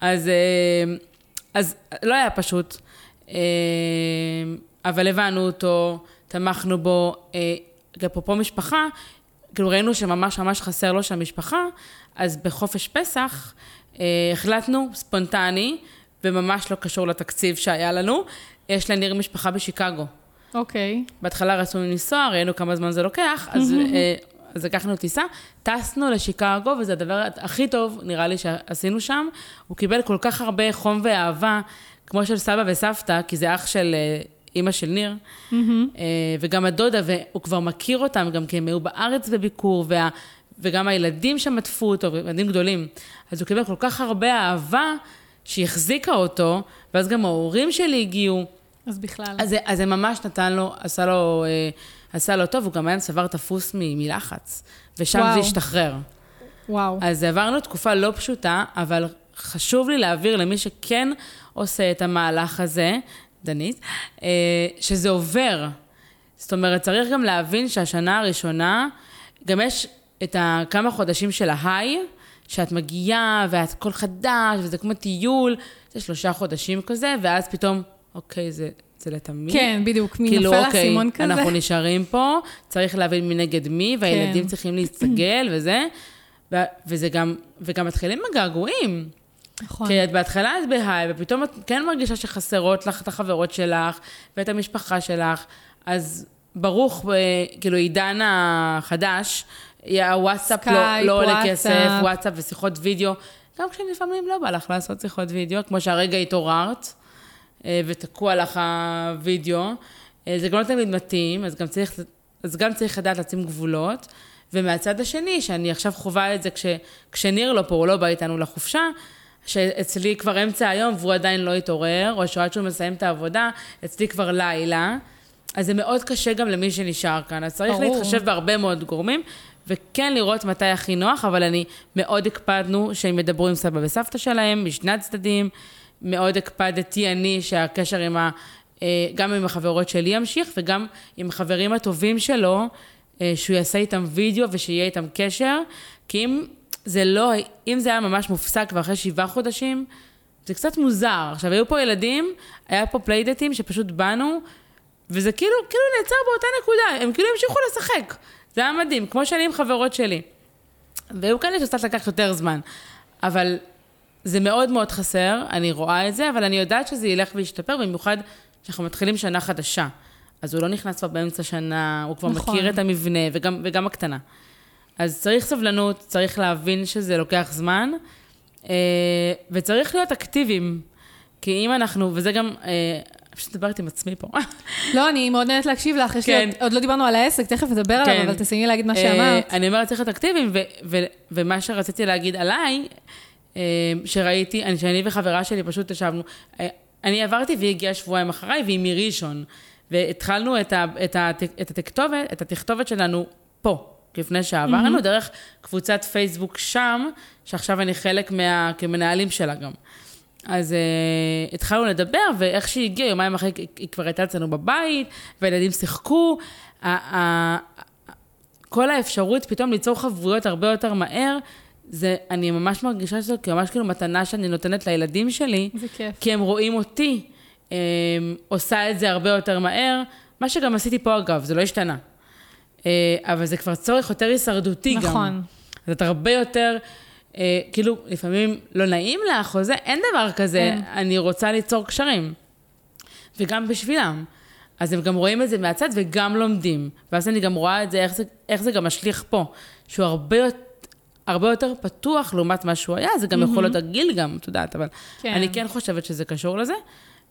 אז, אז לא היה פשוט, אבל הבנו אותו, תמכנו בו. אה, אפרופו משפחה, כאילו ראינו שממש ממש חסר לו שם משפחה, אז בחופש פסח אה, החלטנו, ספונטני, וממש לא קשור לתקציב שהיה לנו, יש לניר משפחה בשיקגו. אוקיי. בהתחלה רצינו לנסוע, ראינו כמה זמן זה לוקח, אז, אה, אז לקחנו טיסה, טסנו לשיקגו, וזה הדבר הכי טוב, נראה לי, שעשינו שם. הוא קיבל כל כך הרבה חום ואהבה, כמו של סבא וסבתא, כי זה אח של אה, אימא של ניר, אה, וגם הדודה, והוא כבר מכיר אותם, גם כי הם היו בארץ בביקור, וה, וגם הילדים שם עטפו אותו, ילדים גדולים. אז הוא קיבל כל כך הרבה אהבה, שהחזיקה אותו, ואז גם ההורים שלי הגיעו. אז בכלל. אז, זה- אז זה ממש נתן לו, עשה לו, אה, עשה לו טוב, הוא גם היה צוואר תפוס מ- מלחץ, ושם וואו. זה השתחרר. וואו. אז עברנו תקופה לא פשוטה, אבל חשוב לי להעביר למי שכן עושה את המהלך הזה, דנית, אה, שזה עובר. זאת אומרת, צריך גם להבין שהשנה הראשונה, גם יש את הכמה חודשים של ההיי, שאת מגיעה, ואת הכל חדש, וזה כמו טיול, זה שלושה חודשים כזה, ואז פתאום, אוקיי, זה, זה לתמיד. כן, בדיוק, מי כאילו, נופל אוקיי, האסימון כזה. אנחנו נשארים פה, צריך להבין מי נגד מי, והילדים כן. צריכים להסתגל וזה, ו- וזה גם, וגם מתחילים הגעגועים. נכון. כי את בהתחלה את ב high, ופתאום את כן מרגישה שחסרות לך את החברות שלך, ואת המשפחה שלך, אז ברוך, אה, כאילו, עידן החדש, הוואטסאפ לא, סקייפ, לא עולה. כסף, וואטסאפ ושיחות וידאו, גם כשלפעמים לא בא לך לעשות שיחות וידאו, כמו שהרגע התעוררת, אה, ותקוע לך הוידאו, אה, זה גם לא תמיד מתאים, אז גם צריך, אז גם צריך לדעת לשים גבולות. ומהצד השני, שאני עכשיו חווה את זה כש, כשניר לא פה, הוא לא בא איתנו לחופשה, שאצלי כבר אמצע היום והוא עדיין לא התעורר, או שעד שהוא מסיים את העבודה, אצלי כבר לילה. אז זה מאוד קשה גם למי שנשאר כאן. אז צריך ברור. להתחשב בהרבה מאוד גורמים, וכן לראות מתי הכי נוח, אבל אני מאוד הקפדנו שהם ידברו עם סבא וסבתא שלהם, משני הצדדים. מאוד הקפדתי אני שהקשר עם ה... אה, גם עם החברות שלי ימשיך, וגם עם החברים הטובים שלו, אה, שהוא יעשה איתם וידאו ושיהיה איתם קשר, כי אם זה לא, אם זה היה ממש מופסק ואחרי שבעה חודשים, זה קצת מוזר. עכשיו, היו פה ילדים, היה פה פליידטים שפשוט באנו, וזה כאילו, כאילו נעצר באותה נקודה, הם כאילו המשיכו לשחק. זה היה מדהים, כמו שאני עם חברות שלי. והיו כאלה שקצת לקח יותר זמן. אבל זה מאוד מאוד חסר, אני רואה את זה, אבל אני יודעת שזה ילך וישתפר, במיוחד שאנחנו מתחילים שנה חדשה. אז הוא לא נכנס כבר באמצע שנה, הוא כבר נכון. מכיר את המבנה, וגם, וגם הקטנה. אז צריך סבלנות, צריך להבין שזה לוקח זמן, אה, וצריך להיות אקטיביים. כי אם אנחנו, וזה גם, אה, פשוט דיברתי עם עצמי פה. לא, אני מאוד נהנית להקשיב לך, יש לי כן. עוד- עוד לא דיברנו על העסק, תכף נדבר עליו, כן. אבל תסיימי להגיד מה אה, שאמרת. אני אומרת, צריך להיות אקטיביים, ומה שרציתי להגיד עליי, שראיתי, אני, שאני וחברה שלי פשוט ישבנו, אני עברתי והיא הגיעה שבועיים אחריי, והיא מראשון, והתחלנו את, ה- את, ה- את, התכתובת, את התכתובת שלנו פה. לפני שעברנו, דרך קבוצת פייסבוק שם, שעכשיו אני חלק מה... כמנהלים שלה גם. אז uh, התחלנו לדבר, ואיך שהיא הגיעה, יומיים אחרי, היא- כבר הייתה אצלנו בבית, והילדים שיחקו. ה- ה- כל האפשרות פתאום ליצור חבויות הרבה יותר מהר, זה, אני ממש מרגישה שזה ממש כאילו מתנה שאני נותנת לילדים שלי, איזה כיף. כי הם רואים אותי um, עושה את זה הרבה יותר מהר, מה שגם עשיתי פה אגב, זה לא השתנה. Uh, אבל זה כבר צורך יותר הישרדותי גם. נכון. אז את הרבה יותר, אה, כאילו, לפעמים לא נעים לך או זה, אין דבר כזה, אין. אני רוצה ליצור קשרים. וגם בשבילם. אז הם גם רואים את זה מהצד וגם לומדים. ואז אני גם רואה את זה, איך זה, איך זה גם משליך פה, שהוא הרבה, יות- הרבה יותר פתוח לעומת מה שהוא היה, זה גם יכול להיות הגיל גם, את יודעת, אבל כן. אני כן חושבת שזה קשור לזה.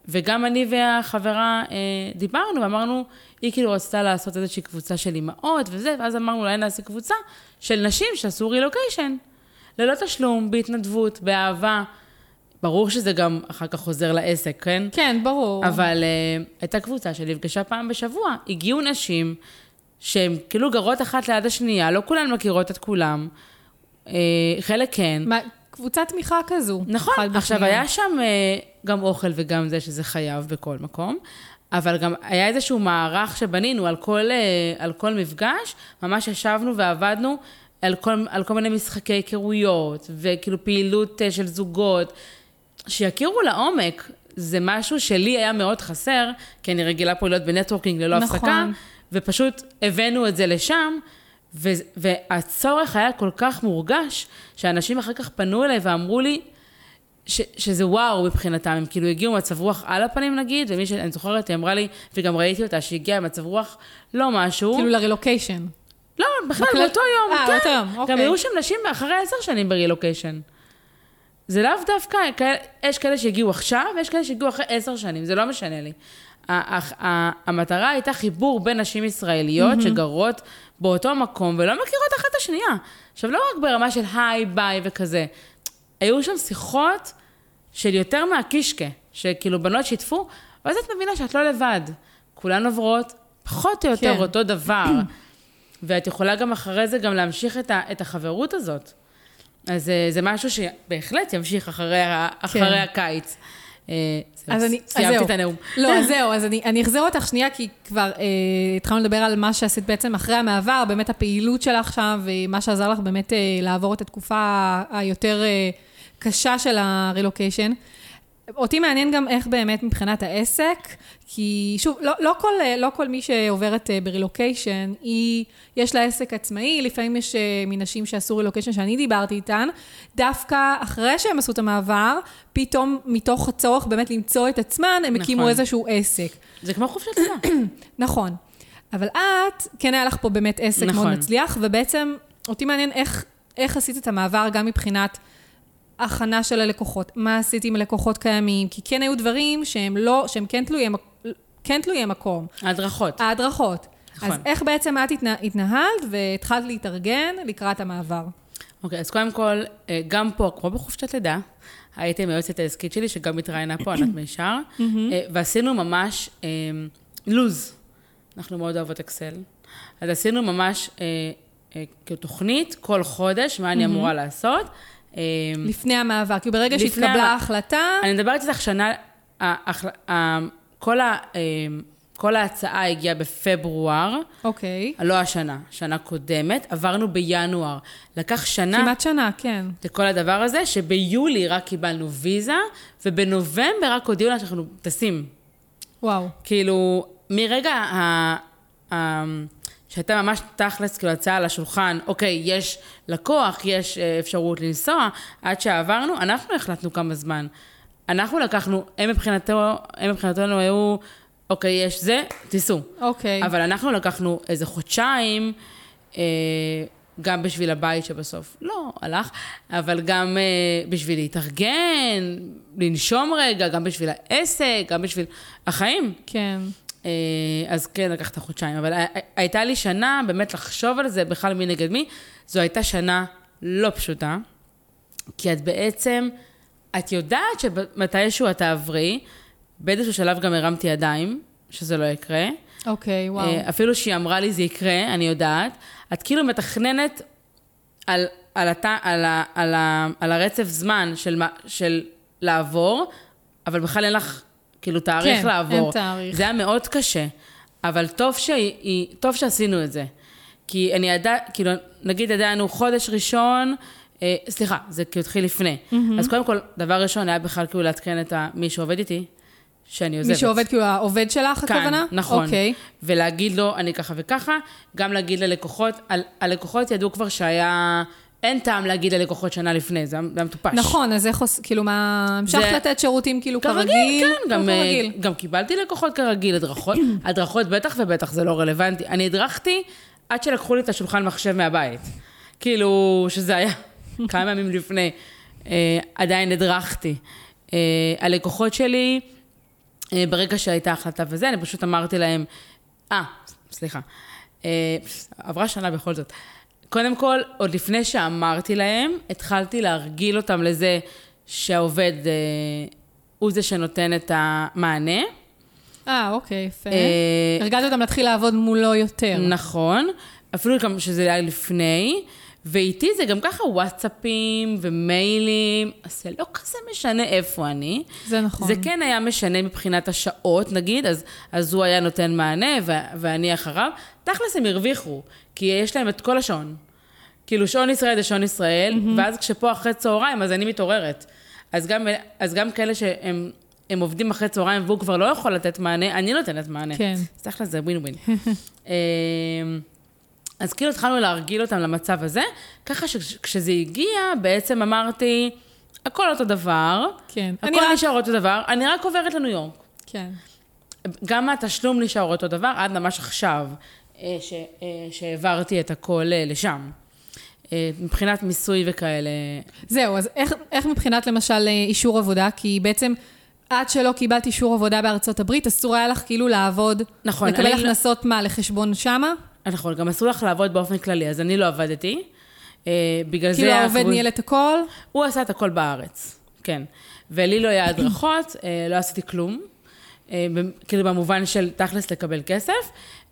וגם אני והחברה אה, דיברנו ואמרנו, היא כאילו רצתה לעשות איזושהי קבוצה של אימהות וזה, ואז אמרנו, אולי נעשה קבוצה של נשים שעשו רילוקיישן. ללא תשלום, בהתנדבות, באהבה. ברור שזה גם אחר כך חוזר לעסק, כן? כן, ברור. אבל uh, הייתה קבוצה שנפגשה פעם בשבוע. הגיעו נשים שהן כאילו גרות אחת ליד השנייה, לא כולן מכירות את כולם. Uh, חלק כן. מה, קבוצת תמיכה כזו. נכון, עכשיו בשנייה. היה שם אה, גם אוכל וגם זה שזה חייב בכל מקום, אבל גם היה איזשהו מערך שבנינו על כל, אה, על כל מפגש, ממש ישבנו ועבדנו על כל, על כל מיני משחקי היכרויות, וכאילו פעילות אה, של זוגות, שיכירו לעומק. זה משהו שלי היה מאוד חסר, כי אני רגילה פה להיות בנטוורקינג ללא נכון. הפסקה, ופשוט הבאנו את זה לשם, ו- והצורך היה כל כך מורגש, שאנשים אחר כך פנו אליי ואמרו לי, ש, שזה וואו מבחינתם, הם כאילו הגיעו מצב רוח על הפנים נגיד, ומי שאני זוכרת, היא אמרה לי, וגם ראיתי אותה, שהגיעה מצב רוח לא משהו. כאילו לרילוקיישן. לא, בכלל, בכלל- באותו יום, אה, כן. באותו יום, גם אוקיי. היו שם נשים אחרי עשר שנים ברילוקיישן. זה לאו דווקא, כאלה- יש כאלה שהגיעו עכשיו, ויש כאלה שהגיעו אחרי עשר שנים, זה לא משנה לי. המטרה הייתה חיבור בין נשים ישראליות שגרות באותו מקום ולא מכירות אחת את השנייה. עכשיו, לא רק ברמה של היי, ביי וכזה, היו שם שיחות של יותר מהקישקה, שכאילו בנות שיתפו, ואז את מבינה שאת לא לבד. כולן עוברות פחות או יותר כן. אותו דבר. ואת יכולה גם אחרי זה גם להמשיך את, ה, את החברות הזאת. אז אה, זה משהו שבהחלט ימשיך אחרי, ה- אחרי כן. הקיץ. אה, אז אני, אז סיימתי זהו. את הנאום. לא, אז זהו, אז אני, אני אחזיר אותך שנייה, כי כבר אה, התחלנו לדבר על מה שעשית בעצם אחרי המעבר, באמת הפעילות שלך שם, ומה שעזר לך באמת אה, לעבור את התקופה היותר אה, קשה של הרילוקיישן. אותי מעניין גם איך באמת מבחינת העסק, כי שוב, לא, לא, כל, לא כל מי שעוברת אה, ברילוקיישן, היא, יש לה עסק עצמאי, לפעמים יש אה, מנשים שעשו רילוקיישן שאני דיברתי איתן, דווקא אחרי שהם עשו את המעבר, פתאום מתוך הצורך באמת למצוא את עצמן, הם הקימו נכון. איזשהו עסק. זה כמו חופשת לידה. נכון. אבל את, כן היה לך פה באמת עסק. נכון. מאוד מצליח, ובעצם אותי מעניין איך, איך עשית את המעבר גם מבחינת הכנה של הלקוחות. מה עשית עם לקוחות קיימים? כי כן היו דברים שהם לא, שהם כן תלויי, מק- כן תלויי מקום. ההדרכות. ההדרכות. נכון. אז איך בעצם את התנה, התנהלת והתחלת להתארגן לקראת המעבר? אוקיי, אז קודם כל, אה, גם פה, כמו בחופשת לידה, הייתי עם היועצת העסקית שלי, שגם התראיינה פה, ענת מישר, אה, ועשינו ממש אה, לוז. אנחנו מאוד אוהבות אקסל. אז עשינו ממש אה, אה, כאילו תוכנית כל חודש, מה אני אמורה לעשות. אה, לפני המעבר, כי ברגע שהתקבלה ההחלטה, אני מדברת איתך שנה, ה- כל ה- כל ההצעה הגיעה בפברואר, אוקיי. לא השנה, שנה קודמת, עברנו בינואר. לקח שנה... כמעט שנה, כן. לכל הדבר הזה, שביולי רק קיבלנו ויזה, ובנובמבר רק הודיעו לנו שאנחנו טסים. וואו. כאילו, מרגע ה... ה... שהייתה ממש תכלס, כאילו, הצעה על השולחן, אוקיי, יש לקוח, יש אה, אפשרות לנסוע, עד שעברנו, אנחנו החלטנו כמה זמן. אנחנו לקחנו, הם מבחינתו, הם מבחינתנו היו, אוקיי, יש זה, תיסעו. אוקיי. אבל אנחנו לקחנו איזה חודשיים, אה, גם בשביל הבית שבסוף לא הלך, אבל גם אה, בשביל להתארגן, לנשום רגע, גם בשביל העסק, גם בשביל החיים. כן. אה, אז כן, לקחת חודשיים. אבל הי- הייתה לי שנה באמת לחשוב על זה, בכלל מי נגד מי. זו הייתה שנה לא פשוטה, כי את בעצם, את יודעת שמתישהו את תעברי, באיזשהו שלב גם הרמתי ידיים, שזה לא יקרה. אוקיי, וואו. אה, אפילו שהיא אמרה לי זה יקרה, אני יודעת. את כאילו מתכננת על, על, הת, על, ה, על, ה, על הרצף זמן של, של לעבור, אבל בכלל אין לך כאילו תאריך כן, לעבור. אין תאריך. זה היה מאוד קשה, אבל טוב, שהיא, טוב שעשינו את זה. כי אני ידע, כאילו, נגיד ידענו חודש ראשון, אה, סליחה, זה כאילו התחיל לפני. Mm-hmm. אז קודם כל, דבר ראשון היה בכלל כאילו לעדכן את מי שעובד איתי, שאני עוזבת. מי שעובד, כאילו, העובד שלך, כאן, הכוונה? נכון. אוקיי. ולהגיד לו, אני ככה וככה, גם להגיד ללקוחות, על, הלקוחות ידעו כבר שהיה, אין טעם להגיד ללקוחות שנה לפני, זה היה מטופש. נכון, אז איך עושים, כאילו, מה, המשכת זה- לתת שירותים כאילו כרגיל? כרגיל, כן, גם, אה, כרגיל. גם קיבלתי לקוחות כרגיל, הדרכות, הדרכות בטח ובטח זה לא רלוונטי. אני הדרכתי עד שלקחו לי את השולחן מחשב מהבית. כאילו, שזה היה כמה ימים לפני, אה, עדיין הדרכתי. אה, הלקוחות שלי, אה, ברגע שהייתה החלטה וזה, אני פשוט אמרתי להם, אה, סליחה, אה, עברה שנה בכל זאת. קודם כל, עוד לפני שאמרתי להם, התחלתי להרגיל אותם לזה שהעובד אה, הוא זה שנותן את המענה. אה, אוקיי, יפה. אה, הרגלת אותם להתחיל לעבוד מולו יותר. נכון, אפילו גם שזה היה לפני, ואיתי זה גם ככה וואטסאפים ומיילים, אז זה לא כזה משנה איפה אני. זה נכון. זה כן היה משנה מבחינת השעות, נגיד, אז, אז הוא היה נותן מענה ו- ואני אחריו. תכלס הם הרוויחו, כי יש להם את כל השעון. כאילו, שעון ישראל זה שעון ישראל, mm-hmm. ואז כשפה אחרי צהריים, אז אני מתעוררת. אז גם, אז גם כאלה שהם הם עובדים אחרי צהריים והוא כבר לא יכול לתת מענה, אני נותנת מענה. כן. תכלס זה ווין ווין. אז כאילו התחלנו להרגיל אותם למצב הזה, ככה שכשזה הגיע, בעצם אמרתי, הכל אותו דבר, כן. אני הכל רק... נשאר אותו דבר, אני רק עוברת לניו יורק. כן. גם התשלום נשאר אותו דבר, עד ממש עכשיו, ש, אה, שהעברתי את הכל אה, לשם. אה, מבחינת מיסוי וכאלה. זהו, אז איך, איך מבחינת למשל אה, אישור עבודה? כי בעצם עד שלא קיבלת אישור עבודה בארצות הברית, אסור היה לך כאילו לעבוד, נכון, לקבל לא- הכנסות מה, לחשבון שמה? נכון, גם אסור לך לעבוד באופן כללי, אז אני לא עבדתי. אה, בגלל כאילו זה... העובד אנחנו- ניהל את הכל? הוא עשה את הכל בארץ, כן. ולי לא היה הדרכות, אה, לא עשיתי כלום. אה, כאילו במובן של תכלס לקבל כסף.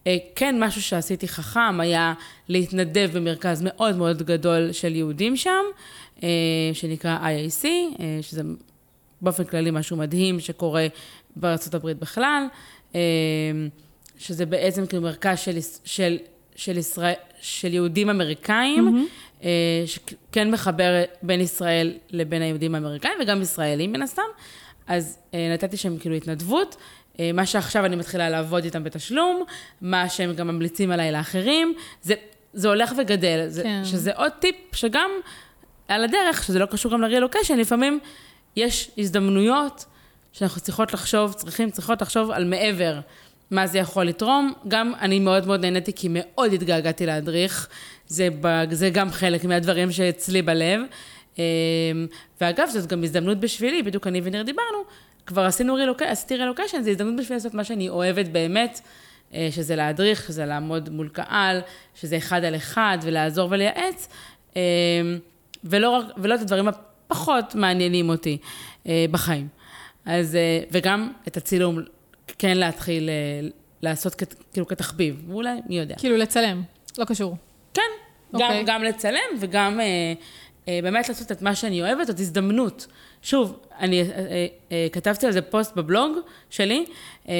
אה, כן, משהו שעשיתי חכם היה להתנדב במרכז מאוד מאוד גדול של יהודים שם, אה, שנקרא IAC, אה, שזה באופן כללי משהו מדהים שקורה הברית בכלל, שזה בעצם כאילו מרכז של, של, של, ישראל, של יהודים אמריקאים, mm-hmm. שכן מחבר בין ישראל לבין היהודים האמריקאים, וגם ישראלים מן הסתם. אז נתתי שם כאילו התנדבות. מה שעכשיו אני מתחילה לעבוד איתם בתשלום, מה שהם גם ממליצים עליי לאחרים, זה, זה הולך וגדל, זה, כן. שזה עוד טיפ שגם על הדרך, שזה לא קשור גם לרילוקיישן, לפעמים יש הזדמנויות שאנחנו צריכות לחשוב, צריכים, צריכות לחשוב על מעבר מה זה יכול לתרום. גם אני מאוד מאוד נהניתי, כי מאוד התגעגעתי להדריך. זה, זה גם חלק מהדברים שאצלי בלב. אמ, ואגב, זאת גם הזדמנות בשבילי, בדיוק אני וניר דיברנו, כבר עשינו רילוקיישן, עשיתי רילוקיישן, זו הזדמנות בשבילי לעשות מה שאני אוהבת באמת, אה, שזה להדריך, שזה לעמוד מול קהל, שזה אחד על אחד ולעזור ולייעץ. אמ, ולא, ולא את הדברים הפחות מעניינים אותי אה, בחיים. אז, אה, וגם את הצילום, כן להתחיל אה, לעשות כ, כאילו כתחביב, ואולי, מי יודע. כאילו לצלם, לא קשור. כן, okay. גם, אוקיי. גם לצלם וגם אה, אה, באמת לעשות את מה שאני אוהבת, זאת הזדמנות. שוב, אני אה, אה, כתבתי על זה פוסט בבלוג שלי, אה,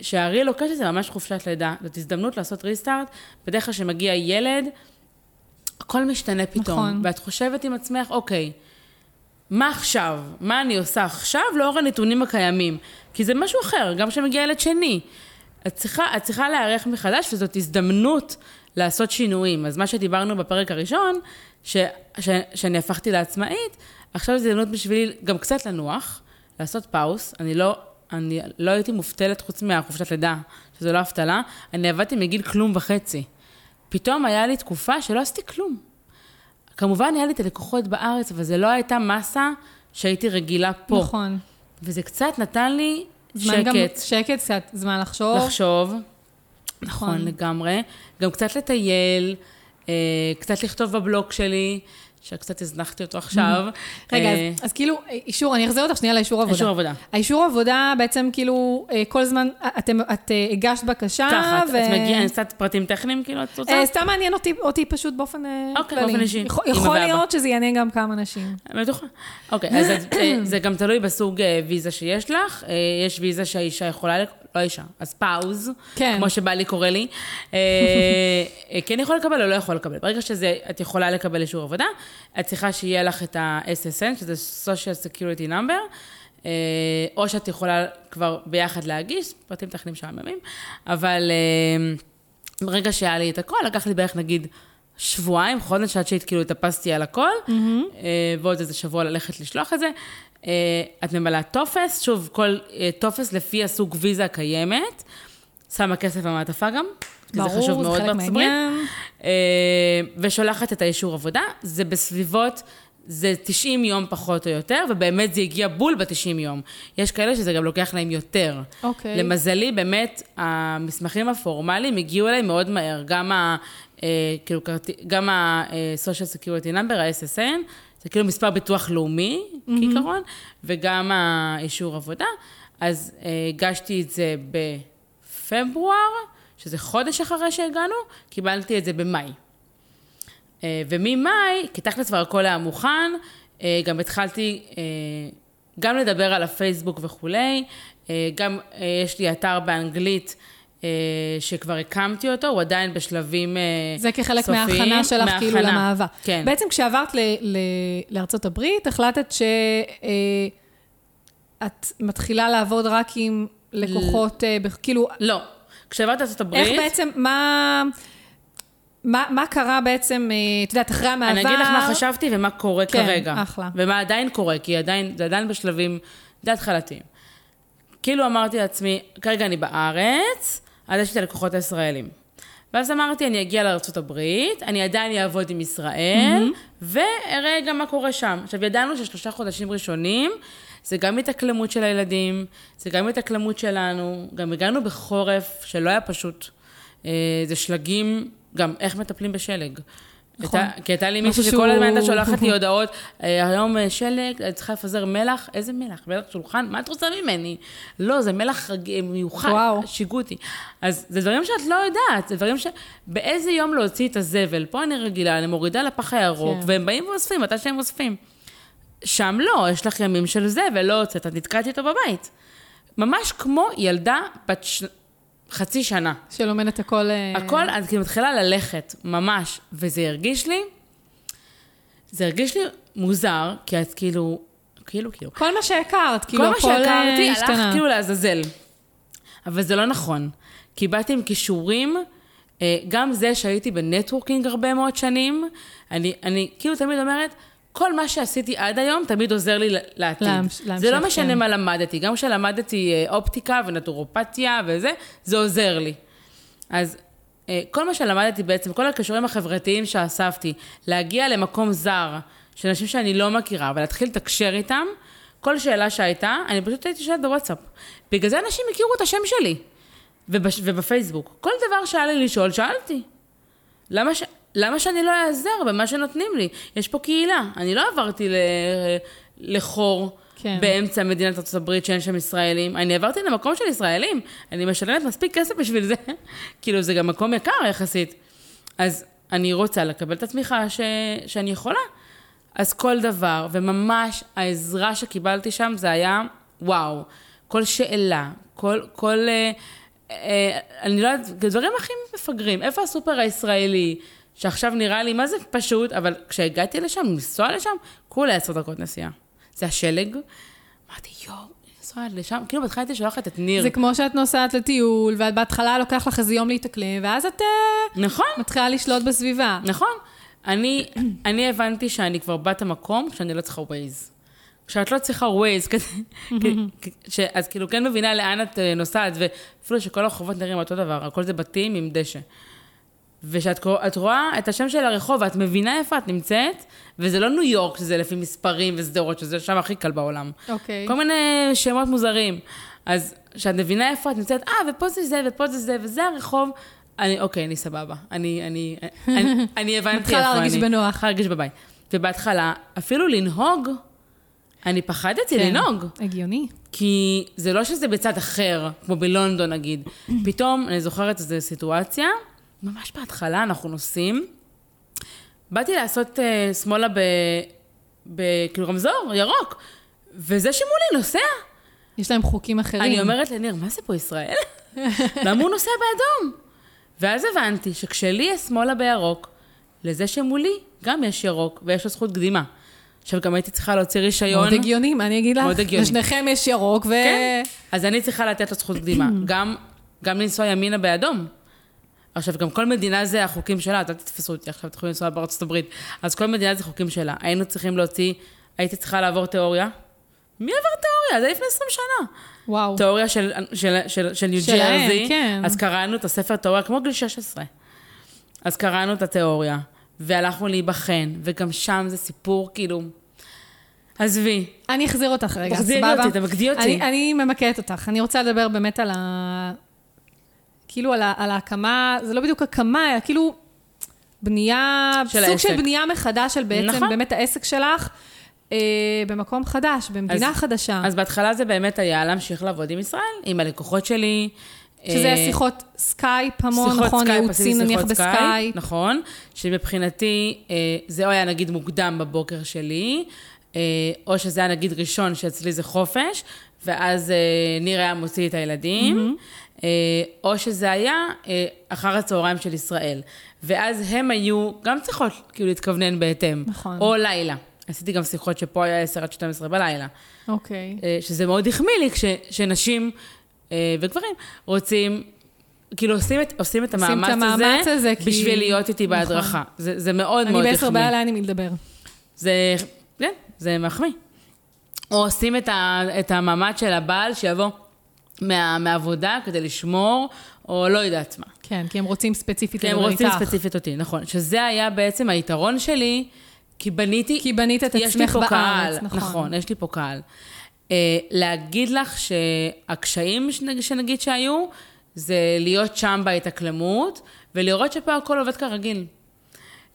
שהארי לוקש זה ממש חופשת לידה. זאת הזדמנות לעשות ריסטארט. בדרך כלל כשמגיע ילד, הכל משתנה פתאום. נכון. ואת חושבת עם עצמך, אוקיי, מה עכשיו? מה אני עושה עכשיו לאור הנתונים הקיימים? כי זה משהו אחר, גם כשמגיע ילד שני. את צריכה, את צריכה להיערך מחדש, וזאת הזדמנות לעשות שינויים. אז מה שדיברנו בפרק הראשון, ש, ש, שאני הפכתי לעצמאית, עכשיו זו הזדמנות בשבילי גם קצת לנוח, לעשות פאוס. אני לא, אני לא הייתי מובטלת חוץ מהחופשת לידה, שזו לא אבטלה. אני עבדתי מגיל כלום וחצי. פתאום היה לי תקופה שלא עשיתי כלום. כמובן, היה לי את הלקוחות בארץ, אבל זו לא הייתה מסה שהייתי רגילה פה. נכון. וזה קצת נתן לי שקט. גם שקט, קצת זמן לחשוב. לחשוב. נכון, נכון לגמרי. גם קצת לטייל, אה, קצת לכתוב בבלוג שלי. שקצת הזנחתי אותו עכשיו. רגע, אז, אה, אז כאילו, אישור, אני אחזיר אותך שנייה לאישור עבודה. אישור עבודה. האישור עבודה בעצם כאילו, אה, כל זמן, אתם, את אה, הגשת בקשה, ככה, ו... את מגיעה, קצת פרטים טכניים, כאילו, את רוצה? סתם מעניין אותי, אותי פשוט באופן אוקיי, כללי. באופן אישי. יכול, יכול להיות שזה יעניין גם כמה אנשים. בטוחה. אוקיי, אז זה גם תלוי בסוג ויזה שיש לך. יש ויזה שהאישה יכולה לא אישה, אז פאוז, כן. כמו שבעלי קורא לי, אה, כן יכול לקבל או לא יכול לקבל. ברגע שאת יכולה לקבל אישור עבודה, את צריכה שיהיה לך את ה-SSN, שזה social security number, אה, או שאת יכולה כבר ביחד להגיש, פרטים טכניים שעממים, אבל אה, ברגע שהיה לי את הכל, לקח לי בערך נגיד שבועיים, חודש, עד שהתכאילו התאפסתי על הכל, mm-hmm. ועוד איזה שבוע ללכת לשלוח את זה. אה, את ממלאה טופס, שוב, כל אה, טופס לפי הסוג ויזה הקיימת, שמה כסף במעטפה גם. ברור, זה חשוב מאוד בארצות הברית. ושולחת את האישור עבודה, זה בסביבות, זה 90 יום פחות או יותר, ובאמת זה הגיע בול ב-90 יום. יש כאלה שזה גם לוקח להם יותר. אוקיי. למזלי, באמת, המסמכים הפורמליים הגיעו אליי מאוד מהר. גם ה... כאילו, גם ה-social security number, ה-SSN, זה כאילו מספר ביטוח לאומי, mm-hmm. כעיקרון, וגם האישור עבודה. אז אה, הגשתי את זה בפברואר, שזה חודש אחרי שהגענו, קיבלתי את זה במאי. אה, וממאי, כי תכלס כבר הכל היה מוכן, אה, גם התחלתי גם לדבר על הפייסבוק וכולי, גם יש לי אתר באנגלית. אה, שכבר הקמתי אותו, הוא עדיין בשלבים סופיים. אה, זה כחלק סופיים, מההכנה שלך מהכנה, כאילו למעבר. כן. בעצם כשעברת ל, ל, לארצות הברית, החלטת שאת אה, מתחילה לעבוד רק עם לקוחות, ל... כאילו... לא. כשעברת לארצות הברית... איך בעצם, מה... מה, מה קרה בעצם, את יודעת, אחרי המעבר? אני אגיד לך מה חשבתי ומה קורה כן, כרגע. כן, אחלה. ומה עדיין קורה, כי עדיין, זה עדיין בשלבים די התחלתיים. כאילו אמרתי לעצמי, כרגע אני בארץ, אז יש לי את הלקוחות הישראלים. ואז אמרתי, אני אגיע לארה"ב, אני עדיין אעבוד עם ישראל, mm-hmm. ואראה גם מה קורה שם. עכשיו, ידענו ששלושה חודשים ראשונים, זה גם התאקלמות של הילדים, זה גם התאקלמות שלנו, גם הגענו בחורף שלא היה פשוט. אה, זה שלגים, גם איך מטפלים בשלג. נכון. כי הייתה לי מישהי שכל הזמן הייתה שולחת לי הודעות, אה, היום אה, שלג, אני צריכה לפזר מלח, איזה מלח? מלח שולחן? מה את רוצה ממני? לא, זה מלח מיוחד, וואו. אותי. אז זה דברים שאת לא יודעת, זה דברים ש... באיזה יום להוציא את הזבל? פה אני רגילה, אני מורידה לפח הירוק, כן. והם באים ואוספים, מתי שהם אוספים. שם לא, יש לך ימים של זה, ולא הוצאת, את נתקעתי אותו בבית. ממש כמו ילדה בת. חצי שנה. שלומדת הכל... אה, הכל, את כאילו מתחילה ללכת, ממש. וזה הרגיש לי, זה הרגיש לי מוזר, כי את כאילו, כאילו, כאילו. כל מה שהכרת, כאילו כל מה הכל אה, שהכרתי הלך השתנה. כאילו לעזאזל. אבל זה לא נכון. כי באתי עם כישורים, אה, גם זה שהייתי בנטוורקינג הרבה מאוד שנים, אני, אני כאילו תמיד אומרת, כל מה שעשיתי עד היום תמיד עוזר לי לעתיד. להמש- להמשך, זה לא משנה כן. מה למדתי, גם כשלמדתי אה, אופטיקה ונטורופתיה וזה, זה עוזר לי. אז אה, כל מה שלמדתי בעצם, כל הכישורים החברתיים שאספתי, להגיע למקום זר, של אנשים שאני לא מכירה, ולהתחיל לתקשר איתם, כל שאלה שהייתה, אני פשוט הייתי שואלת בוואטסאפ. בגלל זה אנשים הכירו את השם שלי, ובש, ובפייסבוק. כל דבר שהיה לי לשאול, שאלתי. למה, ש... למה שאני לא אעזר במה שנותנים לי? יש פה קהילה. אני לא עברתי ל... לחור כן. באמצע מדינת ארצות הברית שאין שם ישראלים. אני עברתי למקום של ישראלים. אני משלמת מספיק כסף בשביל זה. כאילו, זה גם מקום יקר יחסית. אז אני רוצה לקבל את התמיכה ש... שאני יכולה. אז כל דבר, וממש העזרה שקיבלתי שם זה היה וואו. כל שאלה, כל, כל, אה, אה, אני לא יודעת, דברים הכי מפגרים. איפה הסופר הישראלי, שעכשיו נראה לי, מה זה פשוט, אבל כשהגעתי לשם, לנסוע לשם, כולה עשר דקות נסיעה. זה השלג. אמרתי, יואו, לנסוע לשם, כאילו בהתחלה הייתי שולחת את ניר. זה כמו שאת נוסעת לטיול, ואת בהתחלה לוקח לך איזה יום להתאקלם, ואז את אה, נכון, מתחילה לשלוט בסביבה. נכון. אני, אני הבנתי שאני כבר בת המקום כשאני לא צריכה ווייז. כשאת לא צריכה ווייז, אז כאילו כן מבינה לאן את אה, נוסעת, ואפילו שכל הרחובות נראים אותו דבר, הכל זה בתים עם דשא. ושאת רואה את השם של הרחוב, ואת מבינה איפה את נמצאת, וזה לא ניו יורק, שזה לפי מספרים ושדרות, שזה שם הכי קל בעולם. אוקיי. כל מיני שמות מוזרים. אז כשאת מבינה איפה את נמצאת, אה, ופה זה זה, ופה זה זה, וזה הרחוב, אני, אוקיי, אני סבבה. אני, אני, אני, אני הבנתי איפה מתחילה אני. להרגיש בנוח. מתחילה להרגיש בבית. ובהתחלה, אפילו לנהוג, אני פחדתי כן. לנהוג. הגיוני. כי זה לא שזה בצד אחר, כמו בלונדון נגיד. פתאום, אני זוכרת איזו סיטואציה, ממש בהתחלה אנחנו נוסעים, באתי לעשות uh, שמאלה ב... ב... כאילו רמזור, ירוק, וזה שמולי נוסע. יש להם חוקים אחרים. אני אומרת לניר, מה זה פה ישראל? למה הוא נוסע באדום? ואז הבנתי שכשלי יש שמאלה בירוק, לזה שמולי גם יש ירוק, ויש לו זכות קדימה. עכשיו, גם הייתי צריכה להוציא רישיון. מאוד הגיוני, מה אני אגיד לך? מאוד הגיוני. לשניכם יש ירוק, ו... כן. אז אני צריכה לתת לו זכות קדימה. גם, גם לנסוע ימינה באדום. עכשיו, גם כל מדינה זה החוקים שלה, אז אל תתפסו אותי עכשיו, תוכלו לנסוע בארצות הברית. אז כל מדינה זה חוקים שלה. היינו צריכים להוציא, הייתי צריכה לעבור תיאוריה. מי עבר תיאוריה? זה לפני 20 שנה. וואו. תיאוריה של, של, של, של ניו שלהם, ג'רזי. כן. אז קראנו את הספר תיאוריה כמו גיל 16. אז קראנו את התיאוריה, והלכנו להיבחן, וגם שם זה סיפור, כאילו... עזבי, אני אחזיר אותך רגע, תחזירי סבבה? אותי, תמקדי אותי. אני, אני ממקדת אותך. אני רוצה לדבר באמת על ה... כאילו על, ה... על ההקמה, זה לא בדיוק הקמה, אלא כאילו בנייה, של סוג העסק. של בנייה מחדש של בעצם נכון. באמת העסק שלך אה, במקום חדש, במדינה אז- חדשה. אז בהתחלה זה באמת היה להמשיך לעבוד עם ישראל, עם הלקוחות שלי. שזה אה, היה שיחות סקייפ המון, שיחות נכון? סקייפ, ייעוצים נניח בסקייפ. נכון, שמבחינתי אה, זה או היה נגיד מוקדם בבוקר שלי, אה, או שזה היה נגיד ראשון, שאצלי זה חופש, ואז אה, ניר היה מוציא את הילדים, אה, או שזה היה אה, אחר הצהריים של ישראל. ואז הם היו גם צריכות כאילו להתכוונן בהתאם. נכון. או לילה. עשיתי גם שיחות שפה היה 10 עד 12 בלילה. אוקיי. אה, שזה מאוד החמיא לי כש, שנשים אה, וגברים רוצים, כאילו עושים את, עושים את עושים המאמץ, את המאמץ הזה, כי- בשביל להיות איתי נכון. בהדרכה. זה, זה מאוד אני מאוד בעשר החמיא. בלילה אין עם מי לדבר. זה, כן, זה מחמיא. או עושים את, ה, את המאמץ של הבעל שיבוא מה, מהעבודה כדי לשמור, או לא יודעת מה. כן, כי הם רוצים ספציפית כי הם לדבר רוצים איתך. ספציפית אותי, נכון. שזה היה בעצם היתרון שלי, כי בניתי... כי בנית את עצמך בארץ, קהל, נכון. נכון, יש לי פה קהל. Uh, להגיד לך שהקשיים שנג, שנגיד שהיו, זה להיות שם בהתאקלמות, ולראות שפה הכל עובד כרגיל.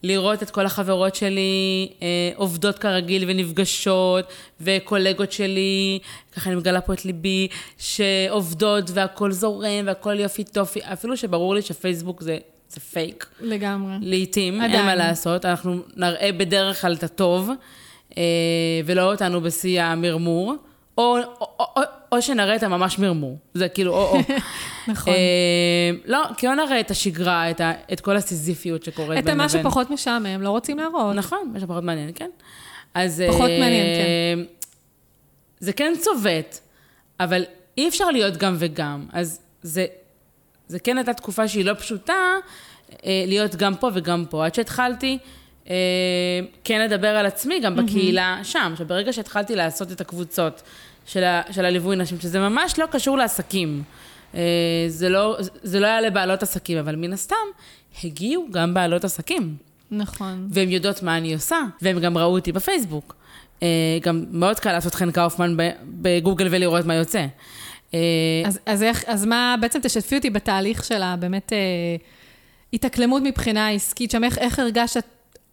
לראות את כל החברות שלי אה, עובדות כרגיל ונפגשות, וקולגות שלי, ככה אני מגלה פה את ליבי, שעובדות והכל זורם והכל יופי טופי, אפילו שברור לי שפייסבוק זה, זה פייק. לגמרי. לעתים, אין עדיין. מה לעשות, אנחנו נראה בדרך כלל את הטוב, אה, ולא אותנו בשיא המרמור, או, או, או, או שנראה את הממש מרמור. זה כאילו, או-או. נכון. אה, לא, כי לא נראה את השגרה, את, ה, את כל הסיזיפיות שקורית את בין מה לבין. שפחות משעמם, לא רוצים להראות. נכון, מה שפחות מעניין, כן. אז... פחות אה, מעניין, כן. זה כן צובט, אבל אי אפשר להיות גם וגם. אז זה, זה כן הייתה תקופה שהיא לא פשוטה אה, להיות גם פה וגם פה. עד שהתחלתי כן לדבר על עצמי גם בקהילה שם. עכשיו, ברגע שהתחלתי לעשות את הקבוצות של, ה, של הליווי נשים, שזה ממש לא קשור לעסקים. אה, זה לא, זה לא היה לבעלות עסקים, אבל מן הסתם, הגיעו גם בעלות עסקים. נכון. והן יודעות מה אני עושה, והן גם ראו אותי בפייסבוק. אה, גם מאוד קל לעשות חן קאופמן בגוגל ולראות מה יוצא. אה, אז, אז, איך, אז מה, בעצם תשתפי אותי בתהליך של הבאמת אה, התאקלמות מבחינה עסקית שם, איך, איך הרגשת,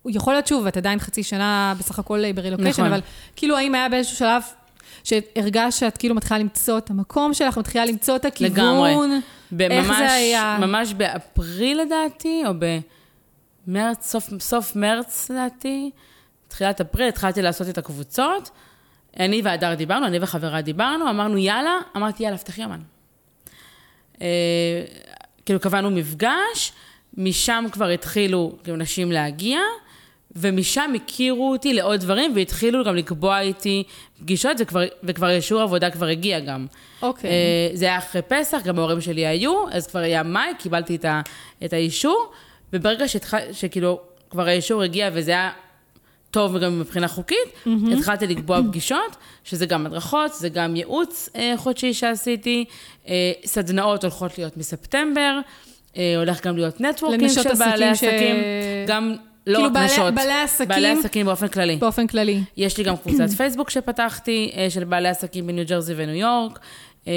יכול להיות שוב, את עדיין חצי שנה בסך הכל ברילוקיישן, נכון. אבל כאילו האם היה באיזשהו שלב שהרגשת שאת כאילו מתחילה למצוא את המקום שלך, מתחילה למצוא את הכיוון? לגמרי. איך ממש, זה היה? ממש באפריל לדעתי, או במרץ, סוף, סוף מרץ לדעתי, תחילת אפריל, התחלתי לעשות את הקבוצות. אני והדר דיברנו, אני וחברה דיברנו, אמרנו יאללה, אמרתי יאללה, פתחי יומן. אה, כאילו קבענו מפגש, משם כבר התחילו כאילו נשים להגיע, ומשם הכירו אותי לעוד דברים, והתחילו גם לקבוע איתי פגישות, וכבר, וכבר אישור עבודה כבר הגיע גם. אוקיי. אה, זה היה אחרי פסח, גם ההורים שלי היו, אז כבר היה מאי, קיבלתי את, ה, את האישור, וברגע שהתח... שכאילו כבר האישור הגיע וזה היה טוב וגם מבחינה חוקית, mm-hmm. התחלתי לקבוע פגישות, שזה גם הדרכות, זה גם ייעוץ אה, חודשי שעשיתי, אה, סדנאות הולכות להיות מספטמבר, אה, הולך גם להיות נטוורקינג של בעלי עסקים ש- גם לא כאילו רק בעלי- נשות, בעלי עסקים- בעלי עסקים באופן כללי. באופן כללי. יש לי גם קבוצת פייסבוק שפתחתי, אה, של בעלי עסקים בניו ג'רזי וניו יורק, אה,